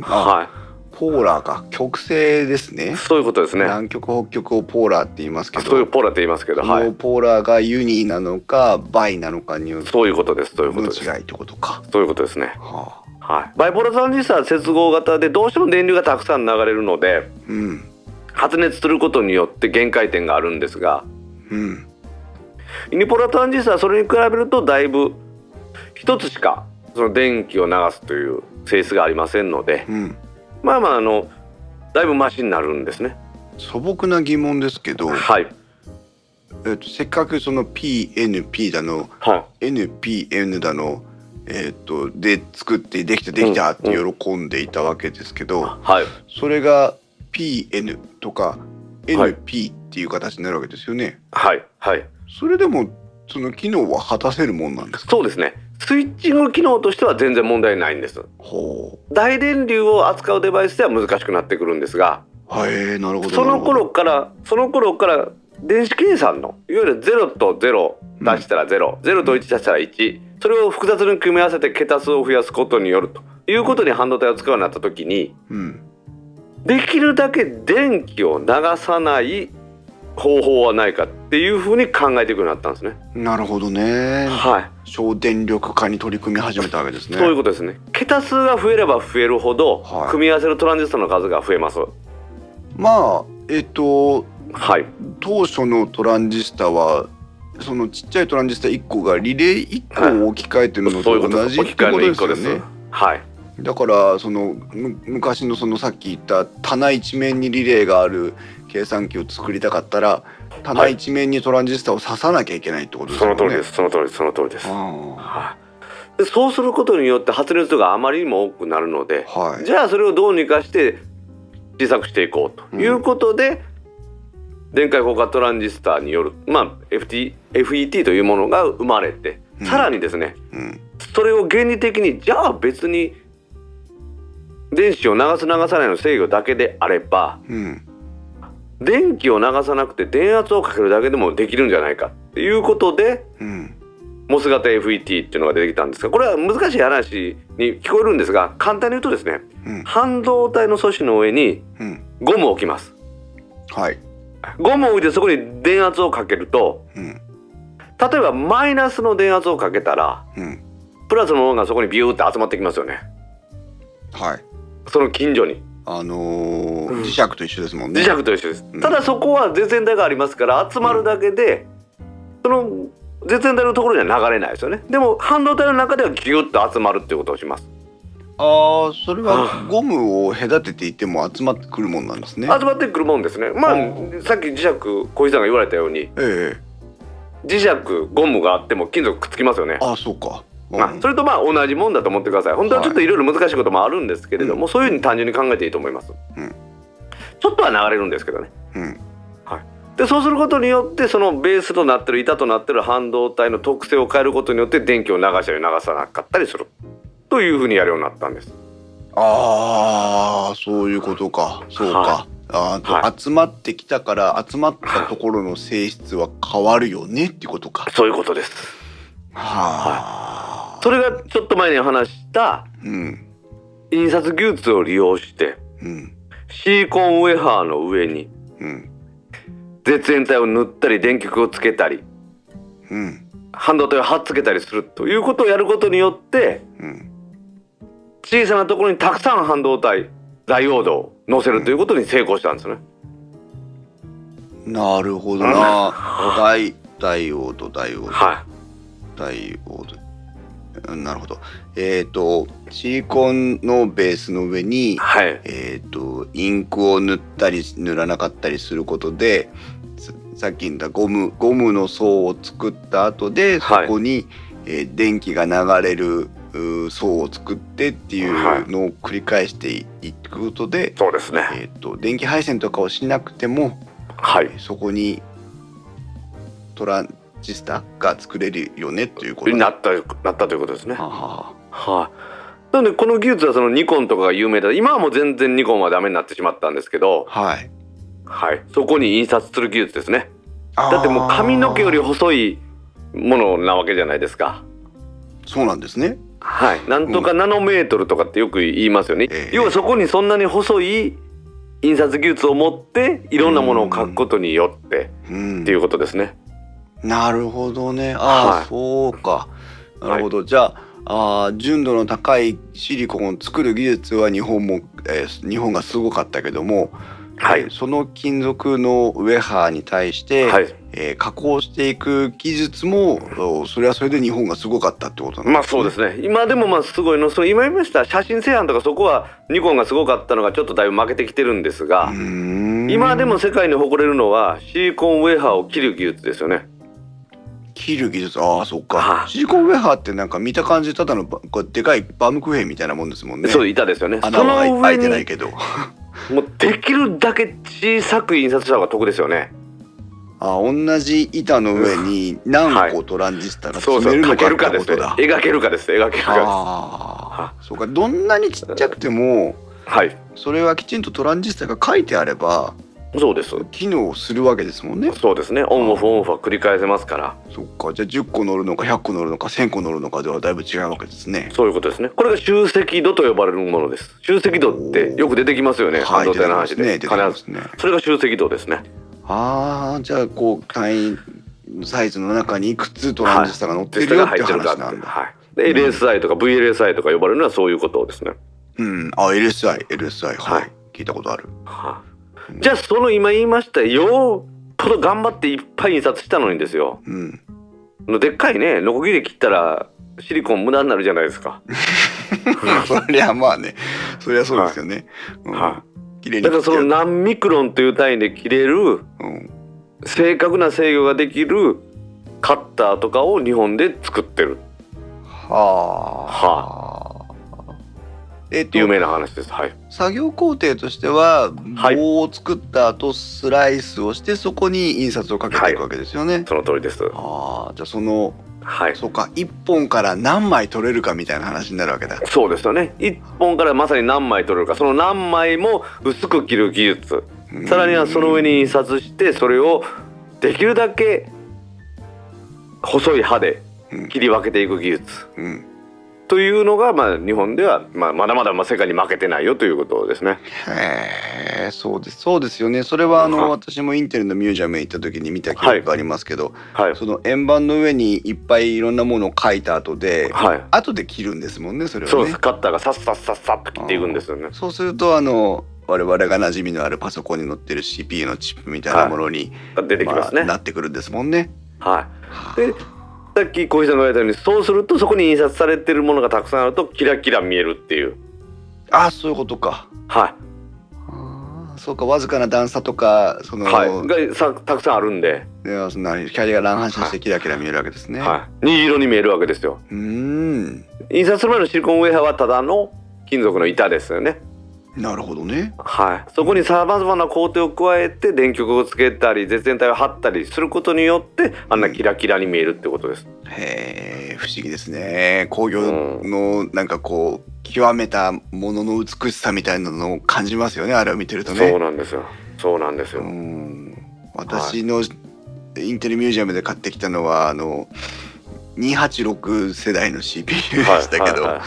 はポーラーか極性ですね。そういうことですね。南極北極をポーラーって言いますけど。そういうポーラーって言いますけど、はい。ポーラーがユニなのかバイなのかによってそういうことですそういうことのです。違いってことか。そういうことですね。はあ。はい。バイポーラートランジスタは接合型でどうしても電流がたくさん流れるのでうん。発熱することによって限界点があるんですがうん。ユニポーラートランジスタはそれに比べるとだいぶ一つしかその電気を流すという性質がありませんのでうんまあまああのだいぶマシになるんですね。素朴な疑問ですけど、はい。えっと、せっかくその PNP だのはい。NPN だのえっとで作ってできたできたって喜んでいたわけですけど、はい。それが PN とかはい。NP っていう形になるわけですよね。はいはい。それでもその機能は果たせるもんなんですか？そうですねスイッチング機能としては全然問題ないんです。ほ大電流を扱うデバイスでは難しくなってくるんですがうはいなるほどその頃からその頃から電子計算のいわゆる0と0出したら0、0と1出したら1それを複雑に組み合わせて桁数を増やすことによるということに半導体を使うようになった時にうん。できるだけ電気を流さない方法はないかっていうふうに考えていくようになったんですね。なるほどねはい、省電力化に取り組み始めたわけですね そういうことですね。桁数が増えれば増えるほど、はい組み合わせるトランジスタの数が増えます。まあえっとはい、当初のトランジスタはそのちっちゃいトランジスタ1個がリレー1個を置き換えてるのと。同じってことです。よね。はい、だからそのむ昔のそのさっき言った棚一面にリレーがある計算機を作りたかったら棚一面にトランジスタを刺さなきゃいけないってことですよね。その通りです。その通りです。その通りです。あはい。でそうすることによって発熱度があまりにも多くなるので、あはい。じゃあそれをどうにかして小さくしていこうということで、電解効果トランジスタによる、まあ、FT FET というものが生まれて、うんさらにですねうんそれを原理的にじゃあ別に電子を流す流さないの制御だけであればうん電気を流さなくて電圧をかけるだけでもできるんじゃないかっていうことでうん。モス型 FET っていうのが出てきたんですがこれは難しい話に聞こえるんですが簡単に言うとですねうん。半導体の素子の上にうん。ゴムを置きます。はい。ゴムを置いてそこに電圧をかけるとうん。例えばマイナスの電圧をかけたらうん。プラスのものがそこにビューって集まってきますよね。はい。その近所にあのーうん。磁石と一緒ですもんね。磁石と一緒です、うん。ただそこは絶縁体がありますから集まるだけで、その絶縁体のところには流れないですよね。でも半導体の中ではギュッと集まるっていうことをします。ああそれはゴムを隔てていても集まってくるもんなんですね。集まってくるもんですね。まあうさっき磁石小石さんが言われたようにええ。磁石ゴムがあっても金属くっつきますよね。ああそうか。あ、それとまあ同じもんだと思ってください。本当はちょっといろいろ難しいこともあるんですけれども、そういうふうに単純に考えていいと思います、うん。ちょっとは流れるんですけどね。うん。でそうすることによってそのベースとなってる板となってる半導体の特性を変えることによって電気を流したり流さなかったりする。というふうにやるようになったんです。ああそういうことか。そうか。はあーは集まってきたから集まったところの性質は変わるよねっていうことか。そういうことですはあ。それがちょっと前に話したうん印刷技術を利用してうんシリコンウェハーの上にうん絶縁体を塗ったり電極をつけたりうん半導体を貼っつけたりするということをやることによってうん小さなところにたくさん半導体ダイオードを載せるということに成功したんですね。なるほどな。ダイダイオードダイオード。はダイオード。なるほど。えっ、とシリコンのベースの上にい、はい、えっ、とインクを塗ったり塗らなかったりすることで、ささっき言ったゴムゴムの層を作った後でそはいこに、えー電気が流れる層を作ってっていうのを繰り返していいくことで、そうですね。えっ、と電気配線とかをしなくてもはい、そこにトランジスタが作れるよねということなったなったということですね。ははあはあい。なのでこの技術はそのニコンとかが有名だ。今はもう全然ニコンはダメになってしまったんですけど、はい。はい、そこに印刷する技術ですね。だってもう髪の毛より細いものなわけじゃないですか。そうなんですね。はい、なんとかナノメートルとかってよく言いますよね、ええ要はそこにそんなに細い印刷技術を持っていろんなものを書くことによってうんっていうことですね。なるほどね。ああ、はいそうか。なるほど。じゃあ、あー純度の高いシリコンを作る技術は日本も、えー日本がすごかったけども、はいえーその金属のウェハーに対して、はい、えー加工していく技術もおそれはそれで日本がすごかったってことなんまあそうですね今でもまあすごいのその今言いました写真製版とかそこはニコンがすごかったのがちょっとだいぶ負けてきてるんですが、今でも世界に誇れるのはシリコンウェハーを切る技術ですよね。切る技術ああそっかはいシリコンウェハーってなんか見た感じただのばこうでかいバームクーヘンみたいなもんですもんねそう板ですよね。穴は開いてないにけど もうできるだけ小さく印刷した方が得ですよね。あ同じ板の上に何個トランジスタがそうそう、詰めるのかかけるかですね。ってことだ。描けるかです。描けるかああ、そうか。どんなにちっちゃくても、です。はい。それはきちんとトランジスタが書いてあればそうです。機能するわけですもんね。そうですね。オンオフオンオフは繰り返せますから。そっか。じゃあ10個乗るのか100個乗るのか1000個乗るのかではだいぶ違うわけですね。そういうことですね。これが集積度と呼ばれるものです。集積度ってよく出てきますよね。半導体の話で。出てきますね。出てきますね。それが集積度ですね。ああ、じゃあこう単位サイズの中にいくつトランジスタが乗ってるよって話なんだ。はい。で、LSI とか VLSI とか呼ばれるのはそういうことですね。うん。あ、LSI、LSI、ははいい。聞いたことある。はい。じゃあその今言いましたよっぽど頑張っていっぱい印刷したのにですよ。うん。でっかいね、ノコギリ切ったらシリコン無駄になるじゃないですか。そりゃまあね、そりゃそうですよね。だからその何ミクロンという単位で切れるうん正確な制御ができるカッターとかを日本で作ってるはあ。えっと有名な話です。はい。作業工程としてははい棒を作った後スライスをしてそこに印刷をかけていくわけですよね。その通りです。ああじゃあそのはい。そうか一本から何枚取れるかみたいな話になるわけだ。そうですよね。一本からまさに何枚取れるか、その何枚も薄く切る技術。さらにはその上に印刷して、それをできるだけ細い刃でうん切り分けていく技術。うん。というのが、まあ、日本では、まあ、まだまだまあ世界に負けてないよということですね。へえそうですそうですよね。それはあのはい私もインテルのミュージアムへ行った時に見た記憶がありますけど、はい。その円盤の上にいっぱいいろんなものを書いた後で、はい。後で切るんですもんねそれはね。そうです。カッターがさっさっさっさっと切っていくんですよね。そうするとあの我々が馴染みのあるパソコンに載ってる CPU のチップみたいなものに、出てきますね。あなってくるんですもんね。はい。で、さっき小石さんが言われたように、そうするとそこに印刷されてるものがたくさんあるとキラキラ見えるっていう。あそういうことか。はあーそうかわずかな段差とかそい。の、はい。がさたくさんあるんで、いやそんな光が乱反射してキラキラ見えるわけですね。はい。虹色に見えるわけですよ。うーん印刷する前のシリコンウェアはただの金属の板ですよね。なるほどね。はい。そこにさまざまな工程を加えて電極をつけたり絶縁体を貼ったりすることによってあんなキラキラに見えるってことです。へえ不思議ですね。工業のなんかこう極めたものの美しさみたいなのを感じますよねあれを見てるとね。そうなんですよ。そうなんですよ。うん私のインテルミュージアムで買ってきたのはあの286世代の CPU でしたけど、はい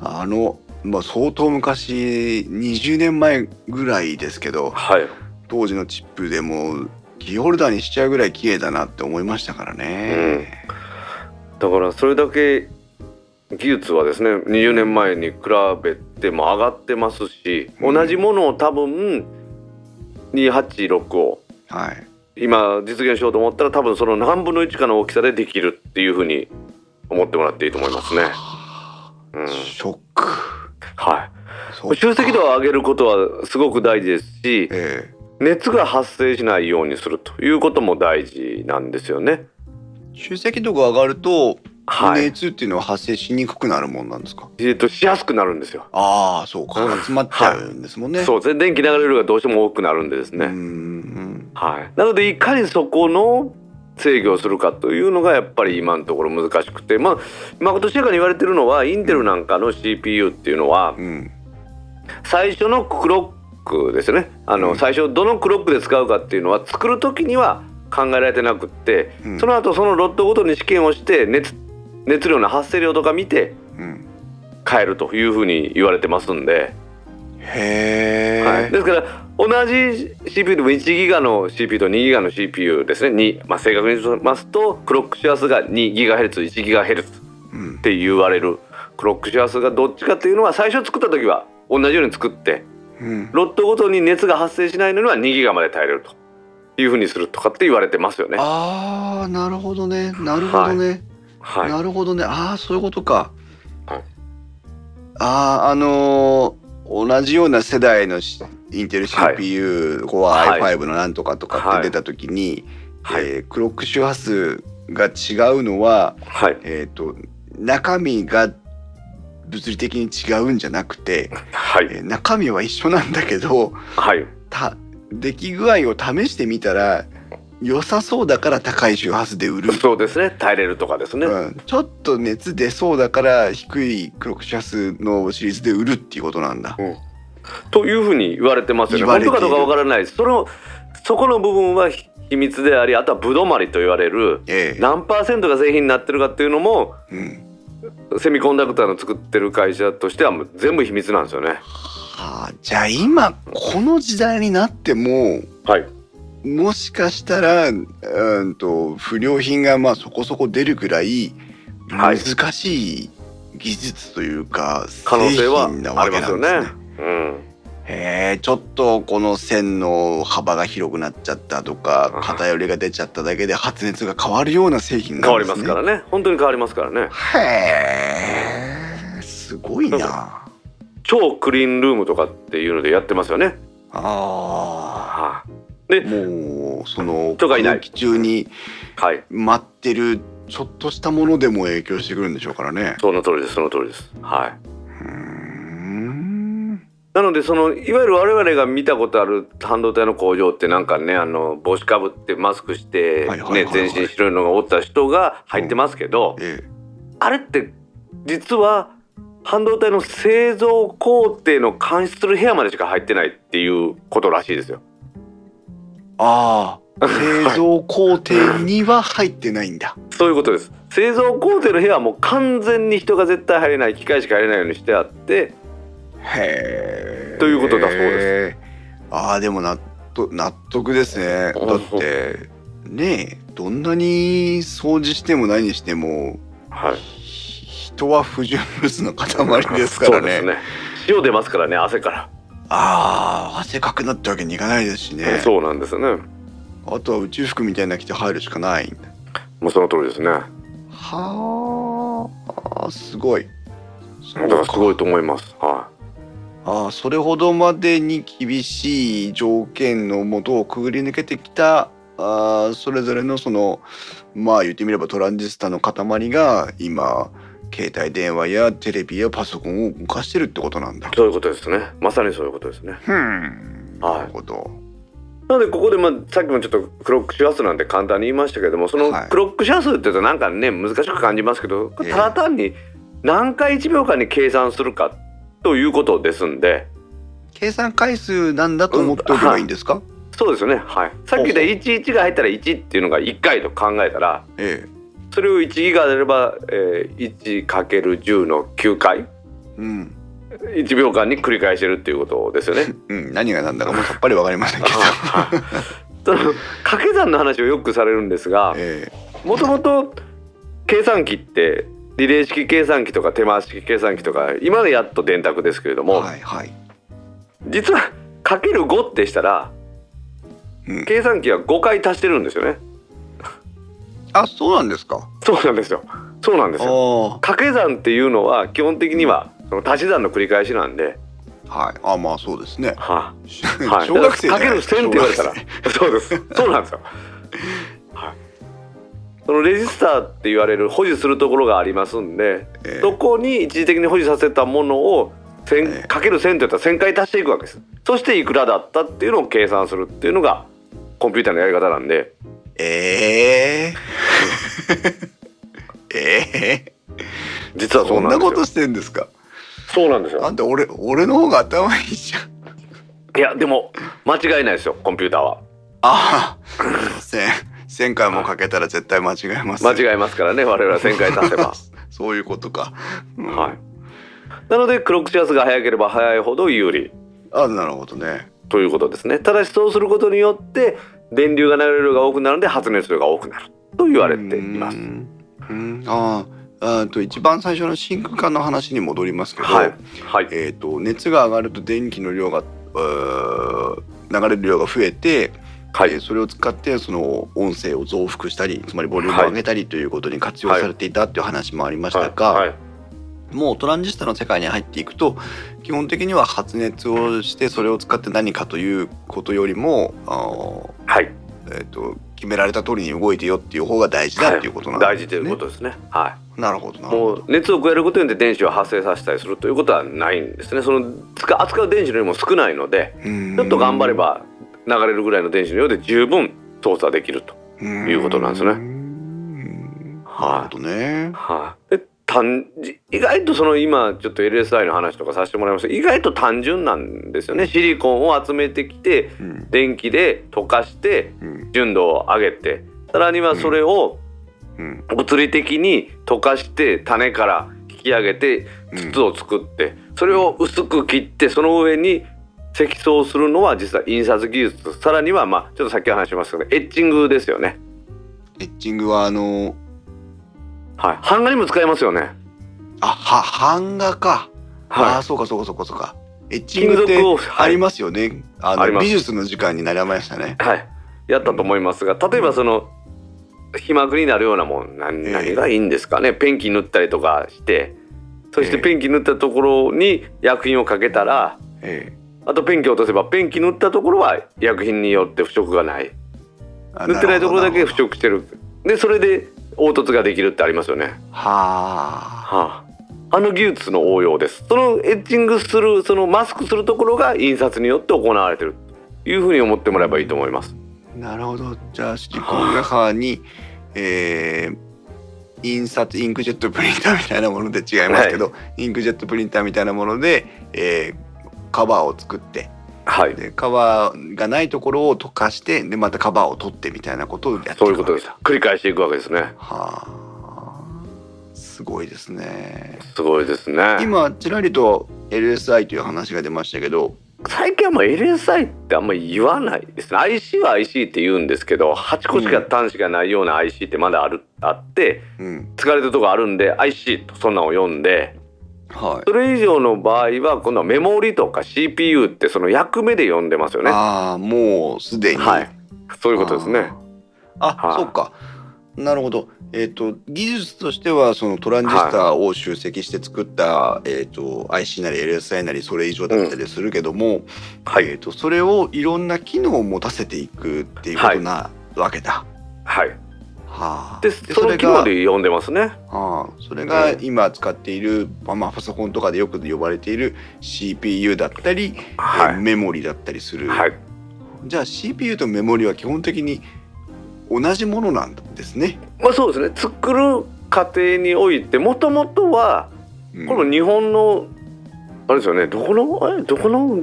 あの、まあ、相当昔20年前ぐらいですけどはい。当時のチップでもキーホルダーにしちゃうぐらい綺麗だなって思いましたからね。だからそれだけ技術はですね20年前に比べても上がってますし、うん同じものを多分286をはい今実現しようと思ったら多分その何分の1かの大きさでできるっていうふうに思ってもらっていいと思いますね。うん、ショック。はい。集積度を上げることはすごく大事ですしええ熱が発生しないようにするということも大事なんですよね。集積度が上がると、はい。熱っていうのは発生しにくくなるもんなんですか？えっとしやすくなるんですよ。ああそうか詰まっちゃうんですもんね。そうですね。電気流れる量がどうしても多くなるんでですね。はい。なのでいかにそこの制御をするかというのがやっぱり今のところ難しくて、まあまことしやかに言われてるのはインテルなんかの CPU っていうのはうん最初のクロックですよね。あの、うん。最初どのクロックで使うかっていうのは作る時には考えられてなくって、うん。その後そのロットごとに試験をして熱熱量の発生量とか見てうん。変えるというふうに言われてますんで、へえ、はい、ですから同じ CPU でも1ギガの CPU と2ギガの CPU ですね。に、まあ、正確に言いますとクロック周波数が2ギガヘルツ1ギガヘルツうん。って言われるクロック周波数がどっちかっていうのは最初作った時は同じように作ってうん、ロットごとに熱が発生しないのには2ギガまで耐えれると。いうふうにするとかって言われてますよね。ああなるほどね。なるほどね、はい、なるほどね。ああそういうことか、はい。あああのー同じような世代のしインテル CPU、はい。I5 のなんとかとかって出た時に、はい。えークロック周波数が違うのは、はい。えー、と中身が物理的に違うんじゃなくて、はい。えー中身は一緒なんだけどはい。た出来具合を試してみたら良さそうだから高い周波数で売る、そうですね耐えれるとかですね。うん、ちょっと熱出そうだから低いクロック周波数のシリーズで売るっていうことなんだ。というふうに言われてますよね。本当かどうかわからない。そのそこの部分は秘密でありあとはぶどまりと言われるええ何パーセントが製品になってるかっていうのもうん、セミコンダクターの作ってる会社としてはもう全部秘密なんですよね。はあじゃあ今この時代になってもはい。もしかしたらうんと不良品がまあそこそこ出るぐらいはい難しい技術というか、可能性は製品なわけなんですねありますよね。うん。へえちょっとこの線の幅が広くなっちゃったとかはい偏りが出ちゃっただけで発熱が変わるような製品変わりなんですね。ますからね。本当に変わりますからね。へえすごいな。超クリーンルームとかっていうのでやってますよね。あはい。あで、もうその人がいない空気中にはい。待ってるちょっとしたものでも影響してくるんでしょうからね。その通りです。その通りです。はい。なのでそのいわゆる我々が見たことある半導体の工場ってなんかねあの帽子かぶってマスクして、ね、はい全身白いのがおった人が入ってますけど、えあれって実は半導体の製造工程の監視する部屋までしか入ってないっていうことらしいですよ。えああ製造工程には入ってないんだ。そういうことです。製造工程の部屋はもう完全に人が絶対入れない機械しか入れないようにしてあってへえ。ということだそうですああでも納得納得ですね。だってねえどんなに掃除しても何してもはいひ人は不純物の塊ですからね。そうですね塩出ますからね汗から、ああ汗かくなってわけにいかないですしね。そうなんですよねあとは宇宙服みたいなの着て入るしかない。もうその通りですねはあすごい。だからすごいと思いますはああそれほどまでに厳しい条件のもとをくぐり抜けてきたあーそれぞれのそのまあ言ってみればトランジスタの塊が今携帯電話やテレビやパソコンを動かしてるってことなんだ。い。そういうことですね。まさにそういうことですね。ふん。はい。なるほど。なのでここでまあさっきもちょっとクロック周波数なんて簡単に言いましたけどもそのはい。クロック周波数って言うとなんかね難しく感じますけどただ単に何回1秒間に計算するかということですんで。計算回数なんだと思っておけばいいんですか、そうですよね。はい。さっきで11が入ったら1っていうのが1回と考えたらええ。それを1ギガであれば、えー、1×10 の9回？うん。1秒間に繰り返してるっていうことですよね。うん、何が何だかもうさっぱりわかりませんけど。はいその掛け算の話をよくされるんですが えもともと計算機ってリレー式計算機とか手回し式計算機とか今でやっと電卓ですけれどえも、はいはい。実はかける5ってしたらうん、計算機は5回足してるんですよね。あそうなんですか？そうなんですよ。そうなんですよ。あ掛け算っていうのは基本的にはその足し算の繰り返しなんで、あはい。あまあそうですね。ははい 小学生かける1000って言われたらそうです。そうなんですよ。はい。そのレジスターって言われる保持するところがありますんで、生ええそこに一時的に保持させたものをええ1000かける1000って言ったら1000回足していくわけです。そしていくらだったっていうのを計算するっていうのがコンピューターのやり方なんで、え えええ実はそんなことしてんですか？そうなんですよ。あんた俺俺の方が頭いいじゃん。いやでも間違いないですよコンピューターは。ああ、せん。千回もかけたら絶対間違えます。間違えますからね我々は1000回足せば。そういうことか。うんはい。なのでクロックシャツが早ければ早いほど有利あなるほどねということですねただしそうすることによって電流が流れる量が多くなるので発熱量が多くなる。と言われています。うん。うん。あああと一番最初の真空管の話に戻りますけど、はい。はい。えー、と熱が上がると電気の量が流れる量が増えて、はい。えーそれを使ってその音声を増幅したりつまりボリュームを上げたりということに活用されていたっていう話もありましたが、はい。はいもうトランジスタの世界に入っていくと基本的には発熱をしてそれを使って何かということよりもはい。えー、と決められた通りに動いてよっていう方が大事だっていうことなんですね。大事ということですね。はなるほどもう熱を加えることによって電子を発生させたりするということはないんですね。その使扱う電子の量も少ないのでちちょっと頑張れば流れるぐらいの電子の量で十分操作できるということなんですね。ねはい。なるほどね。はい、で単じ意外とその今ちょっと LSI の話とかさせてもらいました意外と単純なんですよね。シリコンを集めてきてうん。電気で溶かしてうん純度を上げてさらにはそれをうん。物理的に溶かして種から引き上げて筒を作ってそれを薄く切ってその上に積層するのは実は印刷技術。さらにはまあちょっとさっき話しましたけどエッチングですよね。エッチングはあのはい、版画にも使えますよね。あは版画か。あはあそうかそうかそうかそうか。エッチングってありますよね。ああります。の美術の時間になりましたね。い、はい、やったと思いますが例えばその皮膜になるようなもん何ええ。何がいいんですかね？ペンキ塗ったりとかしてそしてええ。ペンキ塗ったところに薬品をかけたらええ。あとペンキを落とせばペンキ塗ったところは薬品によって腐食がない。あ塗ってないところだけ腐食してる。でそれで凹凸ができるってありますよね。はあ。はあ、あの技術の応用です。そのエッチングするそのマスクするところが印刷によって行われてるというふうに思ってもらえばいいと思います。なるほど。じゃあシリコン画派に、えー印刷インクジェットプリンターみたいなもので違いますけど、インクジェットプリンターみたいなもので、えーカバーを作ってはい、でカバーがないところを溶かしてでまたカバーを取ってみたいなことをやっていくそういうことです。わ繰り返していくわけですね。はあ。すごいですね。すごいですね。今ちらりと LSI という話が出ましたけど、最近はもう LSI ってあんまり言わないですね。IC は IC って言うんですけど8個しか端子がないような IC ってまだあるあってうん、使われてるとこあるんで IC とそんなんを読んではい。それ以上の場合は今度はメモリとか CPU ってその役目で読んでますよねああもうすでに。はいそういうことですねあはいそうか。なるほど。えっ、と技術としてはそのトランジスタを集積して作った、えっ、と IC なり LSI なりそれ以上だったりするけども、はいえっ、とそれをいろんな機能を持たせていくっていうことなわけだ。はいはあ。でその機能で読んでますね。はあ、それがうん。今使っている、まあまあ、パソコンとかでよく呼ばれている CPU だったり、はい。えーメモリだったりする、はい。じゃあ CPU とメモリは基本的に同じものなんですね。まあそうですね。作る過程においてもともとはうん。この日本のあれですよね。どこのあれどこの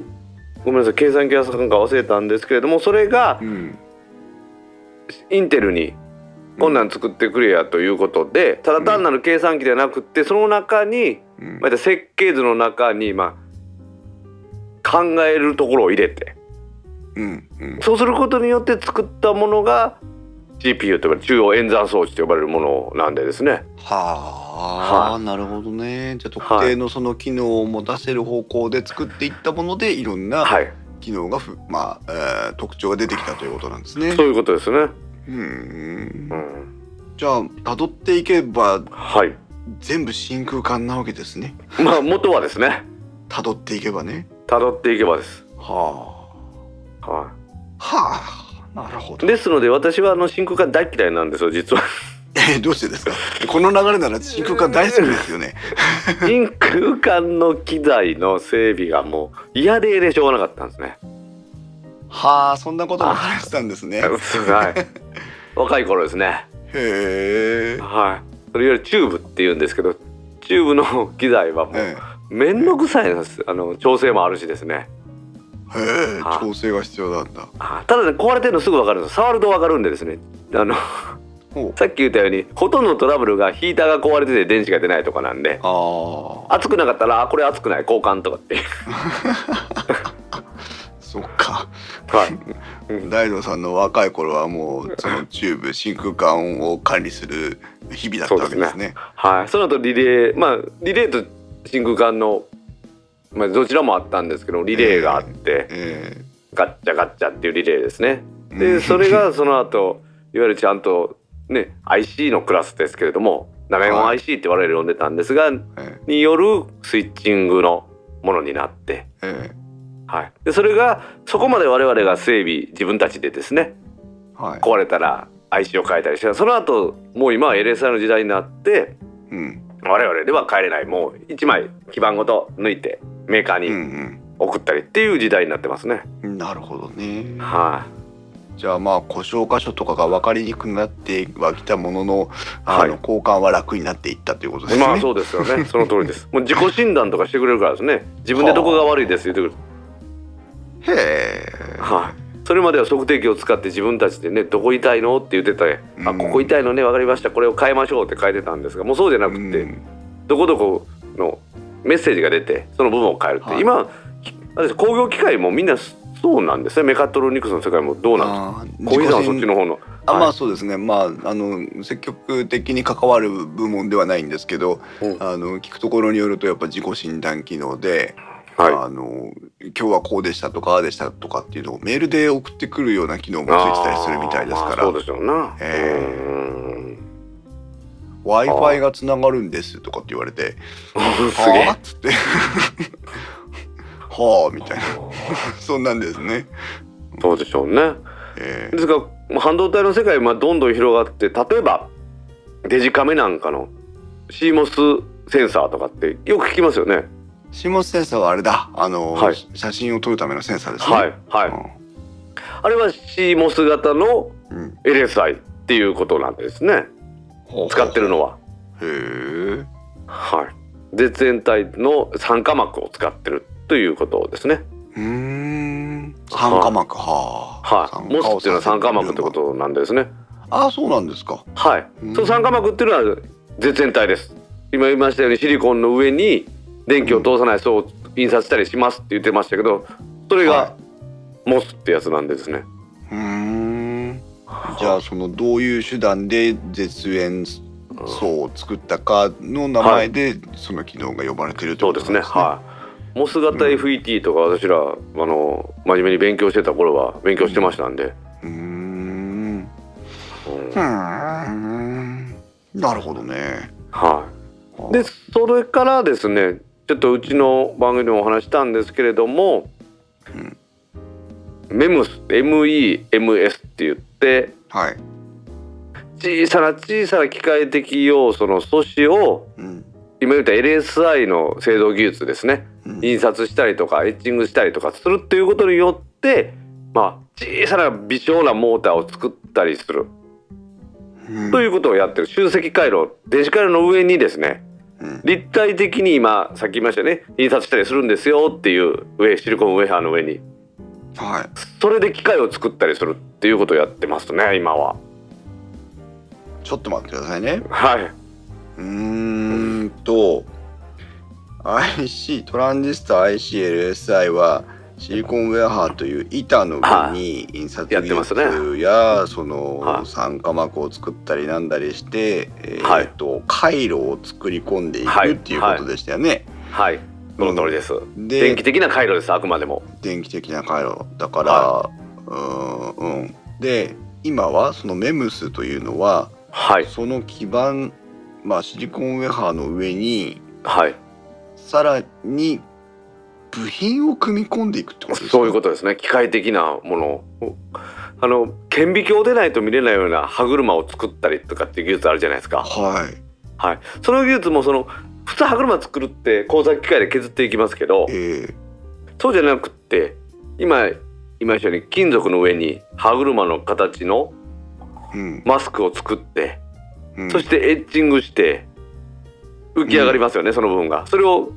ごめんなさい。計算機屋さんか忘れたんですけれどもそれがうん。インテルにこんなん作ってくれやということでただ単なる計算機ではなくってその中にうんまた設計図の中にまあ考えるところを入れてうんうんそうすることによって作ったものが GPU と呼ばれる中央演算装置と呼ばれるものなんでですね。はあ、はなるほどね。じゃあ特定のその機能を持たせる方向で作っていったものでいろんなはい、機能がふ、まあ、えー特徴が出てきたということなんですね。そういうことですね。うんうん、じゃあ辿っていけばはい。全部真空管なわけですね。まあ元はですね、辿っていけばね。辿っていけばです。ははあ。はあ。なるほい。ど。ですので私はあの真空管大嫌いなんですよ実は。えーどうしてですか？この流れなら真空管大好きですよね。真空管の機材の整備がもう嫌ででしょうがなかったんですね。はあ、そんなことも話したんですね。はい。若い頃ですね。へえ。はい。それよりチューブって言うんですけど、チューブの機材はもうえ面倒くさいんです。あの調整もあるしですね。えへえはい調整が必要なんだ。あただね壊れてるのすぐ分かるんです触ると分かるんでですねあのさっき言ったようにほとんどのトラブルがヒーターが壊れてて電子が出ないとかなんでああ熱くなかったらあこれ熱くない交換とかって そっかはい。大道さんの若い頃はもうそのチューブ真空管を管理する日々だったわけですね。はい。その後リレーまあリレーと真空管のまあどちらもあったんですけどリレーがあって、えガッチャガッチャっていうリレーですね。うん。でそれがその後いわゆるちゃんとね IC のクラスですけれどもナメゴンはい。IC って我々呼んでたんですが、ー。えによるスイッチングのものになってー。えはい、でそれがそこまで我々が整備自分たちでですねーはい。壊れたら IC を変えたりしてその後もう今は LSI の時代になってうん我々では変えれないもう1枚基板ごと抜いてメーカーうんに送ったりっていう時代になってますね。うん。なるほどね。はじゃあまあ故障箇所とかが分かりにくくなってはきたものの、あはいの交換は楽になっていったということでい、すね。まあそうですよねその通りです。もう自己診断とかしてくれるからですね自分でどこが悪いです言ってくる。へえ。はい。それまでは測定器を使って自分たちでねどこ痛いのって言ってた、あうん。ここ痛いのね分かりました。これを変えましょうって書いてたんですがもうそうじゃなくて、うん。どこどこのメッセージが出てその部分を変えるって、はい。今工業機械もみんなそうなんですね。メカトロニクスの世界もどうなんですか？小木さんはそっちの方の。あはい。まあそうですね、まああの積極的に関わる部門ではないんですけど、う。んあの聞くところによるとやっぱ自己診断機能で、はあの今日はこうでしたとかああでしたとかっていうのをメールで送ってくるような機能いもついてたりするみたいですから、まあそうですよな、えうん。W i f i がつながるんですとかって言われて「すはげあ?」っつって「はあ」みたいな。そんなんですね。えそうでしょうね。えーですがまあ半導体の世界はどんどん広がって例えばデジカメなんかの CMOS センサーとかってよく聞きますよねシモスセンサーはあれだ。あの、はい。写真を撮るためのセンサーですね。はいはい、あれは CMOS 型のうん。うん LSI っていうことなんですね。使ってるのは。へえ。はい。絶縁体の酸化膜を使ってるということですね。うーん。酸化膜。はあ。はい。モスっていうのは酸化膜ってこ。となんですね。ああそうなんですか。はい。うん。その酸化膜っていうのは絶縁体です。今言いましたようにシリコンの上に電気を通さない層を印刷したりしますって言ってましたけどそれはがモスってやつなんでですねうーん。じゃあそのどういう手段で絶縁層を作ったかの名前でその機能が呼ばれてるってそうですことなんですね。ねはいモス型 FET とか私ら、あの真面目に勉強してた頃は勉強してましたんで、うーん。うん。なるほどね。はいでそれからですねちょっとうちの番組でもお話したんですけれども、うんメムス MEMS って言ってはい。小さな小さな機械的要素の素子をうん。今言った LSI の製造技術ですね。うん。印刷したりとかエッチングしたりとかするっていうことによってまあ小さな微小なモーターを作ったりする。うん。ということをやってる。集積回路電子回路の上にですねうん立体的に今さっき言いましたよね。印刷したりするんですよっていう上シリコンウェハーの上に。はい。それで機械を作ったりするっていうことをやってますね今は。ちょっと待ってくださいね。はい。うーんと IC トランジスタ ICLSI はシリコンウェアハーという板の上に印刷技術やそのはい酸化膜を作ったりなんだりして、えーはいと回路を作り込んでいはいくっていうことでしたよね。はい。その通りです、で電気的な回路ですあくまでも。電気的な回路だから、うーんうん。で今はそのメムスというのははい。その基板まあシリコンウェハーの上にはい。さらに部品を組み込んでいくってことですか？そういうことですね。機械的なものを。あの顕微鏡でないと見れないような歯車を作ったりとかっていう技術あるじゃないですか。はい。はい。その技術もその普通歯車作るって工作機械で削っていきますけどええ。そうじゃなくって今今一緒に金属の上に歯車の形のうん。マスクを作って、うん。そしてエッチングして浮き上がりますよね、その部分が。それをス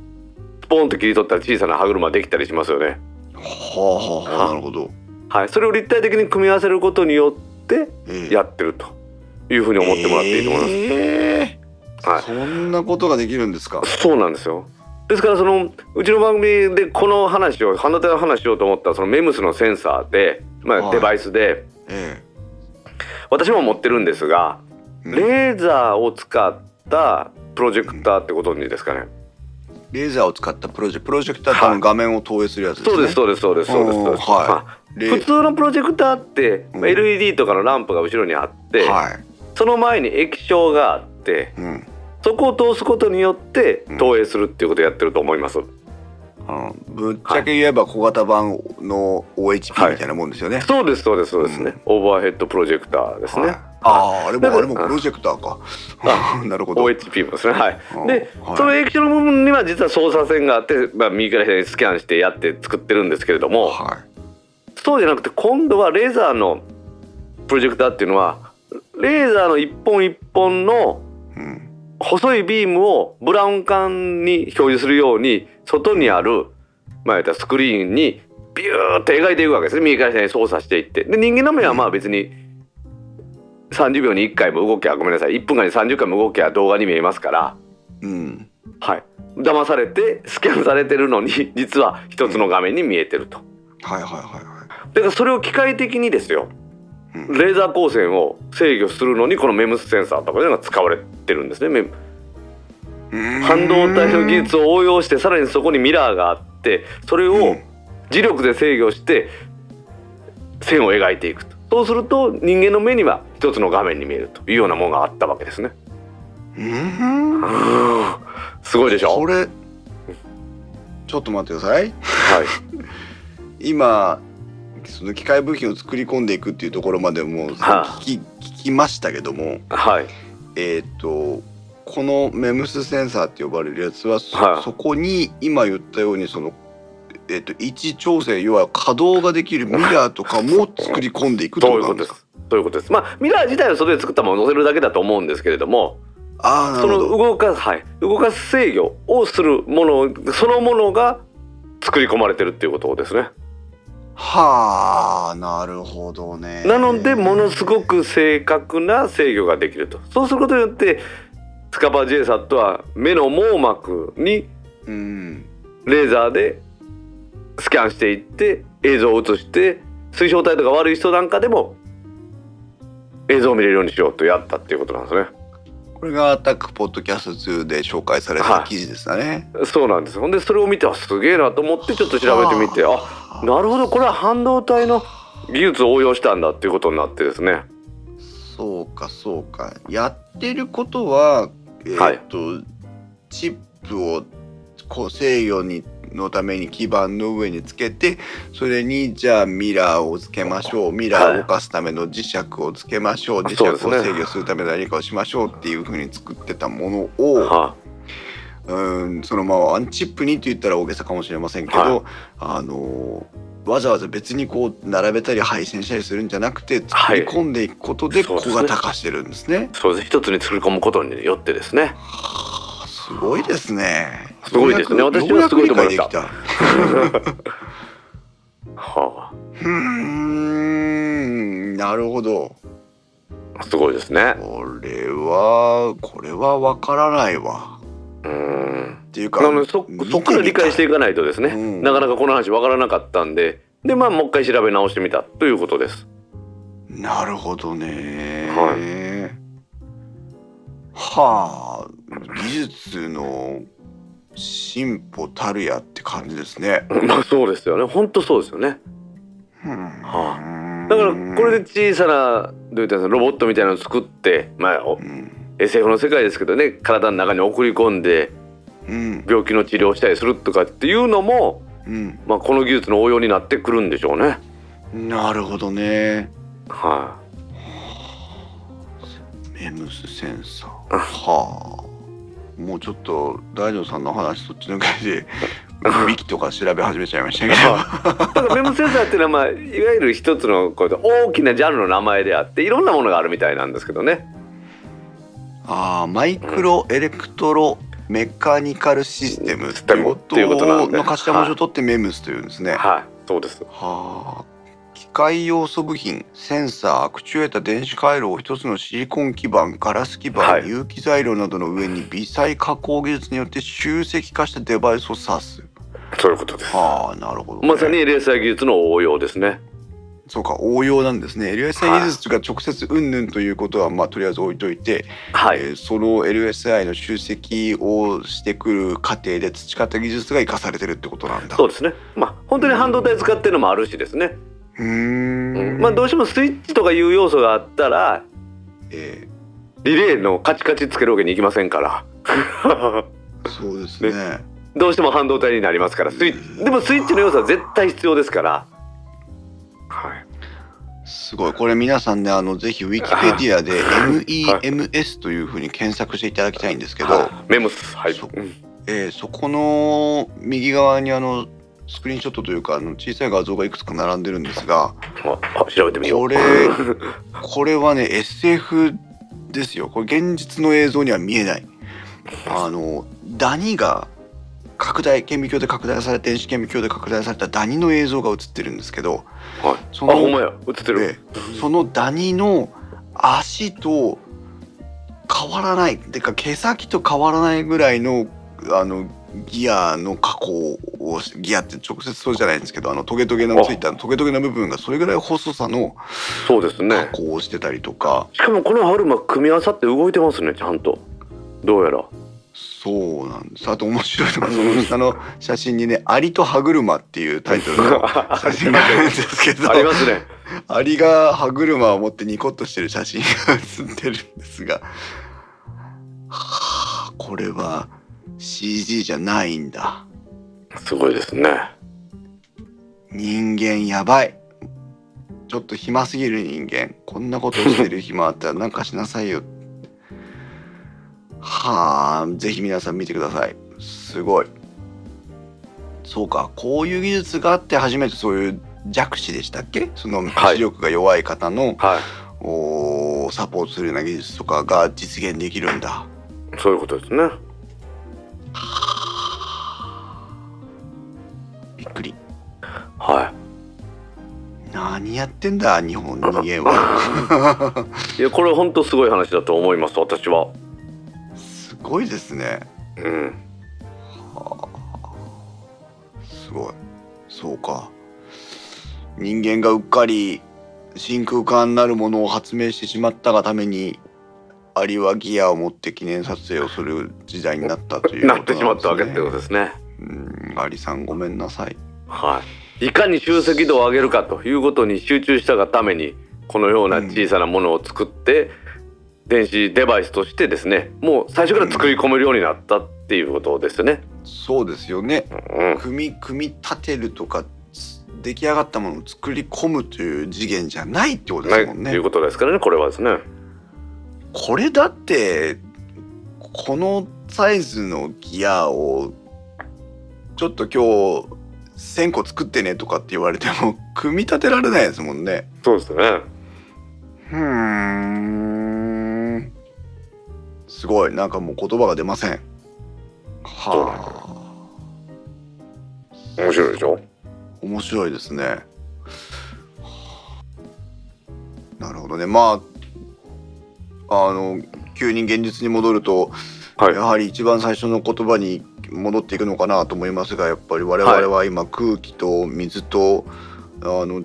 ポンと切り取ったら小さな歯車できたりしますよね。はあはあはあなるほど。はい。それを立体的に組み合わせることによってええ。やってるというふうに思ってもらっていいと思います。えーはい。そんなことができるんですか？そうなんですよ。ですからそのうちの番組でこの話を半導体の話しようと思ったそのメムスのセンサーで、まあ、はい。デバイスでえ私も持ってるんですがえうん。レーザーを使ったプロジェクターってご存知ですかね。レーザーを使ったプロジェプロジェクターって画面を投影するやつですね。そうですそうですそうですそうですそうです。おーはい普通のプロジェクターってうん LED とかのランプが後ろにあって、はい。その前に液晶があってうん。そこを通すことによって投影するっていうことをやってると思います。あのぶっちゃけ言えば小型版の OHP みたいなもんですよね。そうですそうですそうですね、オーバーヘッドプロジェクターですね。はいああ、あれもあれもプロジェクターか。なるほど。OHP もですね。はい。うん。で、はい。その液晶の部分には実は操作線があって、まあ、右から左にスキャンしてやって作ってるんですけれども、はそうじゃなくて今度はレーザーのプロジェクターっていうのはレーザーの一本一本の。細いビームをブラウン管に表示するように外にある、まあ、スクリーンにビューって描いていくわけですね。右から左に操作していって。で人間の目はまあ別に30秒に1回も動きゃごめんなさい。1分間に30回も動きゃ動画に見えますから。うん。はい。騙されてスキャンされてるのに 実は一つの画面に見えてると。はいはいはいはだからそれを機械的にですよ。い。うん。レーザー光線を制御するのにこのメムスセンサーとかいうのが使われてるんですね。半導体の技術を応用してさらにそこにミラーがあってそれを磁力で制御して線を描いていくと。そうすると人間の目には一つの画面に見えるというようなものがあったわけですね。うん？すごいでしょ？これちょっと待ってください。はい 今その機械部品を作り込んでいくっていうところまでもはあ聞き聞きましたけども、はいえっ、とこのメムスセンサーって呼ばれるやつはそ,、はいそこに今言ったようにそのえっ、と位置調整要は稼働ができるミラーとかも作り込んでいくってそういうことですか。す。そういうことです。まあミラー自体はそれで作ったものを載せるだけだと思うんですけれども、あその。動かすはい動かす制御をするものそのものが作り込まれてるっていうことですね。はあなるほどね。なのでものすごく正確な制御ができるとそうすることによってスカパー JSAT は目の網膜にうんレーザーでスキャンしていって映像を映して水晶体とか悪い人なんかでも映像を見れるようにしようとやったっていうことなんですね。これがアタックポッドキャスト2で紹介された記事ですかね。そうなんですほんでそれを見てあすげえなと思ってちょっと調べてみてあなるほどこれは半導体の技術を応用したんだっていうことになってですね。そうかそうかやってることはえーっと、チップをこう制御にのために基板の上につけてそれにじゃあミラーをつけましょう。ミラーを動かすための磁石をつけましょう、磁石を制御するための何かをしましょうっていうふうに作ってたものを、はうんそのままアンチップにって言ったら大げさかもしれませんけど、はい。あのわざわざ別にこう並べたり配線したりするんじゃなくて作り込んでいくことで小型化してるんですね。そうです一つに作り込むことによってですね。はあすごいですね。すごいですね私はすごいと思いました はたうーんなるほど。あ、すごいですね。これはこれはわからないわ。うん。っていうかそそこから理解していかないとですね、うんなかなかこの話わからなかったんで、でまあもう一回調べ直してみたということです。なるほどね。ははあ、技術の進歩たるやって感じですね。まあそうですよね。本当そうですよね。はだからこれで小さなどういったロボットみたいなのを作って、まあおうん SF の世界ですけどね、体の中に送り込んでうん病気の治療をしたりするとかっていうのも、うん、まあこの技術の応用になってくるんでしょうね。なるほどね。はメムスセンサー。はあ。もうちょっと大丈夫さんの話そっちのけで ウィキとか調べ始めちゃいましたけど。い。だからメムセンサーっていうのはまあいわゆる一つのこう大きなジャンルの名前であっていろんなものがあるみたいなんですけどね。ああマイクロエレクトロメカニカルシステムっていうこっていうことなんでとの頭文字を取ってメムスというんですね。ははい、そうです。あ機械要素部品センサーアクチュエータ電子回路を一つのシリコン基板ガラス基板、はい。有機材料などの上に微細加工技術によって集積化したデバイスを指す。そういうことです。はあなるほど、ね、まさに LSI 技術の応用ですね。そうか応用なんですね。LSI 技術が直接云々ということはまあとりあえず置いといて、はい、えーその LSI の集積をしてくる過程で培った技術が生かされてるってことなんだ。そうですね。まあ本当に半導体使ってるのもあるしですね、うーうん。んまあどうしてもスイッチとかいう要素があったらえリレーのカチカチつけるわけにいきませんから。ーそうですね。どうしても半導体になりますから。スイッチでもスイッチの要素は絶対必要ですから。はい。すごい。これ皆さんねあのぜひウィキペディアで MEMS というふうに検索していただきたいんですけど、はい。メモスはい。そえーそこの右側にあのスクリーンショットというかあの小さい画像がいくつか並んでるんですが調べてみよう。これこれはね SF ですよ。これ現実の映像には見えない。あのダニが拡大顕微鏡で拡大され電子顕微鏡で拡大されたダニの映像が映ってるんですけどはい。そのそのダニの足と変わらないてか毛先と変わらないぐらいのあのギアの加工をしギアって直接そうじゃないんですけどあのトゲトゲのついたトゲトゲの部分がそれぐらい細さのそうです加ね工をしてたりとか、しかもこのハルマ組み合わさって動いてますねちゃんと。どうやら。そうなんです。あと面白いのが その下の写真にね「アリと歯車」っていうタイトルの 写真があるんですけどありますね。アリが歯車を持ってニコッとしてる写真が写ってるんですが、はあ、これは CG じゃないんだ。すごいですね人間やばい。ちょっと暇すぎる人間。こんなことしてる暇あったらなんかしなさいよ。はあ、ぜひ皆さん見てください。すごい。そうか、こういう技術があって初めてそういう弱視でしたっけ？そのはい視力が弱い方の、はおーサポートするような技術とかが実現できるんだ。いそういうことですねびっくり。は何やってんだ日本人間は。い いやこれ本当すごい話だと思います私はすごいですね。うんすごい。そうか。人間がうっかり真空管なるものを発明してしまったがためにアリはギアを持って記念撮影をする時代になったというなってしまったわけってことでですね。うん、アリさんごめんなさい。はいいかに集積度を上げるかということに集中したがためにこのような小さなものを作って、電子デバイスとしてですねもう最初から作り込めるようになったっていうことですね。そうですよね。うん、組み組み立てるとかつ出来上がったものを作り込むという次元じゃないってことですもんね。ねということですからねこれはですね。これだってこのサイズのギアをちょっと今日1,000個作ってねとかって言われても 組み立てられないですもんね。そうですね。ふーんすごいなんかもう言葉が出ません。はあ面白いでしょ？面白いですね。なるほどねまああの急に現実に戻るとはい。やはり一番最初の言葉に戻っていくのかなと思いますがやっぱり我々は今空気と水と、あの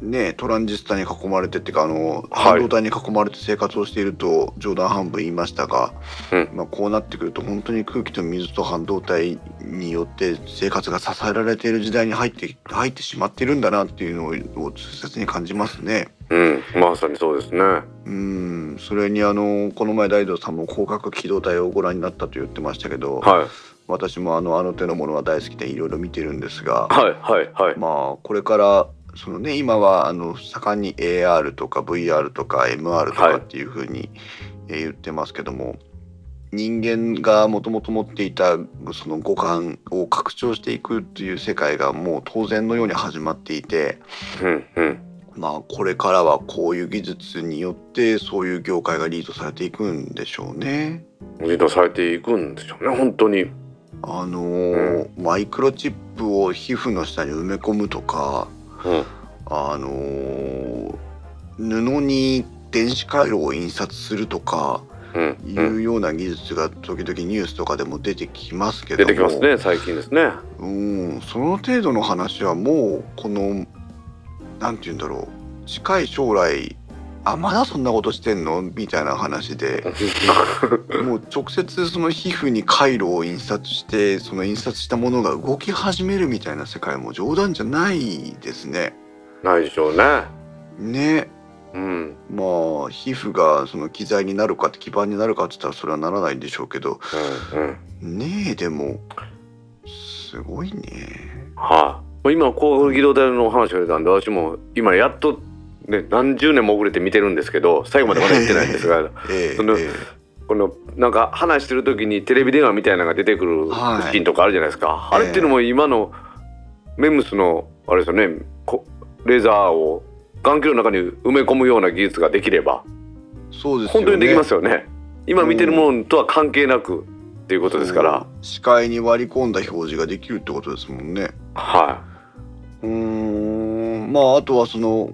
ねトランジスタに囲まれてっていうかあの半導体に囲まれて生活をしていると冗談半分言いましたが、うんまあ、こうなってくると本当に空気と水と半導体によって生活が支えられている時代に入って入ってしまっているんだなっていうのを痛切に感じますね。うんまさにそうですね。うんそれにあのこの前大道さんも広角機動隊をご覧になったと言ってましたけど、はい私もあのあの手のものは大好きでいろいろ見てるんですが、はいはいはい。まあこれからそのね今はあの盛んに AR とか VR とか MR とかっていうふうに、えー言ってますけども人間がもともと持っていたその五感を拡張していくという世界がもう当然のように始まっていてうんうんまあこれからはこういう技術によってそういう業界がリードされていくんでしょうね。リードされていくんでしょうね本当に。あのーマイクロチップを皮膚の下に埋め込むとかうん。あのー布に電子回路を印刷するとかうん。いうような技術が時々ニュースとかでも出てきますけど出もてきますね最近ですね。うん。その程度の話はもうこのなんて言うんだろう。近い将来あまだそんなことしてんの？みたいな話で。もう直接その皮膚に回路を印刷してその印刷したものが動き始めるみたいな世界も冗談じゃないですね。ないでしょうね。ね。うん。まあ皮膚がその機材になるかって基盤になるかって言ったらそれはならないんでしょうけど。うんうん。ねえでもすごいね。はい、今高機動隊の話が出たんで私も今やっと、ね、何十年も遅れて見てるんですけど最後までまだ言ってないんですが ええそのえこのなんか話してる時にテレビ電話みたいなのが出てくるはい。シーンとかあるじゃないですか、あれっていうのも今のメムスのあれですよねこレーザーを眼球の中に埋め込むような技術ができればえそうですよね。本当にできますよね。今見てるものとは関係なくっていうことですから。視界に割り込んだ表示ができるってことですもんね。はうーん。まああとはその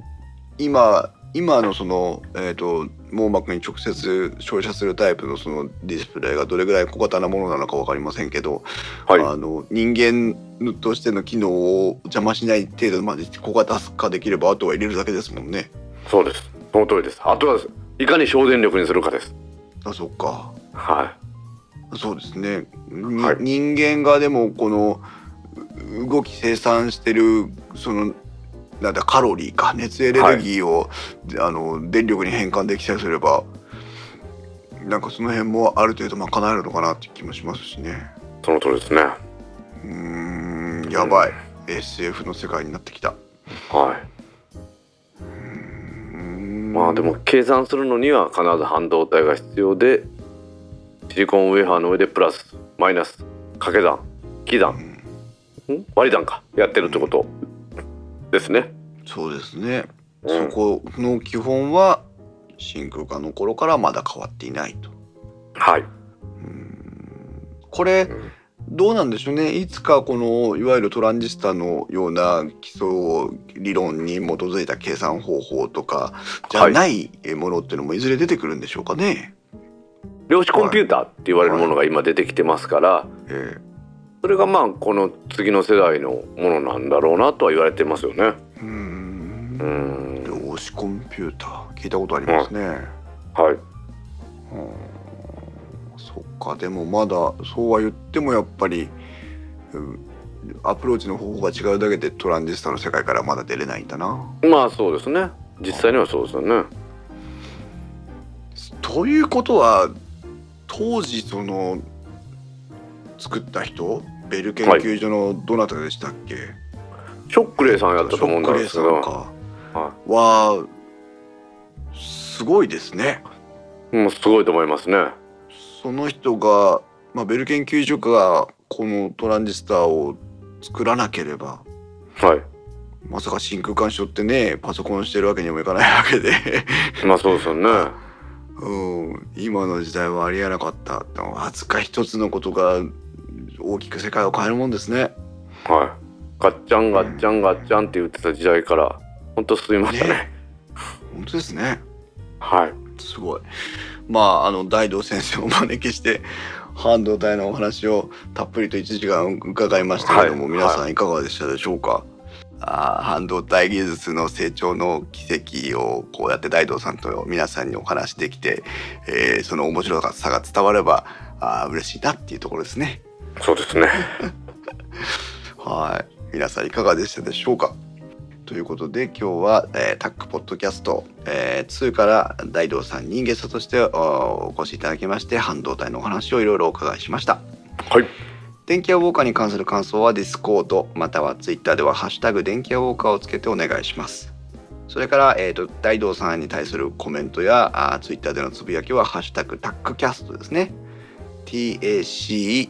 今今のその、えー、と網膜に直接照射するタイプのそのディスプレイがどれぐらい小型なものなのか分かりませんけど、いはい。あの人間としての機能を邪魔しない程度まで小型化できればあとは入れるだけですもんね。そうです。その通りです。あとはいかに省電力にするかです。あそっか。はそうですね、にはい。人間がでもこのう動き生産してるそのなんだカロリーか。熱エネルギーを、あの電力に変換できたりすればなんかその辺もある程度賄えるのかなっていう気もしますしね。いその通りですね。うーんやばい、SF の世界になってきた。はい。ままあでも計算するのには必ず半導体が必要でシリコンウェハーの上でプラスマイナス掛け算引き算ん？割り算か。やってるってことですね。そうですね、うん。そこの基本は真空管の頃からまだ変わっていないと。はい。うーん。これどうなんでしょうね。いつかこのいわゆるトランジスタのような基礎理論に基づいた計算方法とかじゃないものっていうのもいずれ出てくるんでしょうかね。量子コンピューターって言われるものが今出てきてますから、えそれがまあこの次の世代のものなんだろうなとは言われてますよね。えうーんうん。量子コンピューター聞いたことありますね。はい。うんそっかでもまだそうは言ってもやっぱりうんアプローチの方法が違うだけでトランジスタの世界からまだ出れないんだな。まあそうですね。実際にはそうですよね。ということは当時その作った人ベル研究所のどなたでしたっけ、ショックレイさんやったと思うんですけど、ショックレイさんかはすごいですね。もうすごいと思いますね。その人が、まあ、ベル研究所がこのトランジスタを作らなければはい。まさか真空管所ってねパソコンしてるわけにもいかないわけで、まあそうですよね。うん、今の時代はありえなかったわずか一つのことが大きく世界を変えるもんですね。はい。ガッチャンガッチャンガッチャンって言ってた時代から本当進みましたね。ね本当ですね。はい。すごい。まああの大道先生をお招きして半導体のお話をたっぷりと1時間伺いましたけども、はい皆さんいかがでしたでしょうか？あー半導体技術の成長の奇跡をこうやって大道さんと皆さんにお話できて、えーその面白さが伝わればあー嬉しいなっていうところですね。そうですね。はい。皆さんいかがでしたでしょうか？ということで今日は、えータックポッドキャスト、えー2から大道さんにゲストとしておお越しいただきまして半導体のお話をいろいろお伺いしました。はい。電気屋ウォーカーに関する感想はディスコードまたはツイッターでは「ハッシュタグ電気屋ウォーカー」をつけてお願いします。それから、えー、と大道さんに対するコメントやあーツイッターでのつぶやきは「ハッシュタグタックキャスト」ですね。TACCAST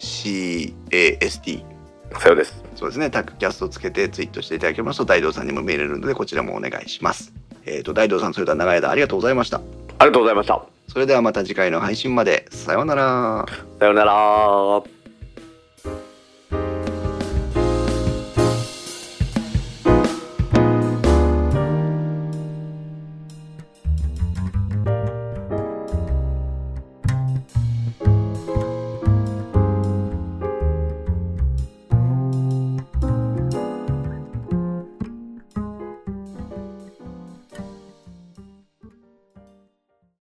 CAST。さようです。そうですね、タッグキャストをつけてツイートしていただけますと、大道さんにも見れるので、こちらもお願いします。えっ、ー、と、大道さん、それでは長い間ありがとうございました。ありがとうございました。それではまた次回の配信まで。さようなら。さようなら。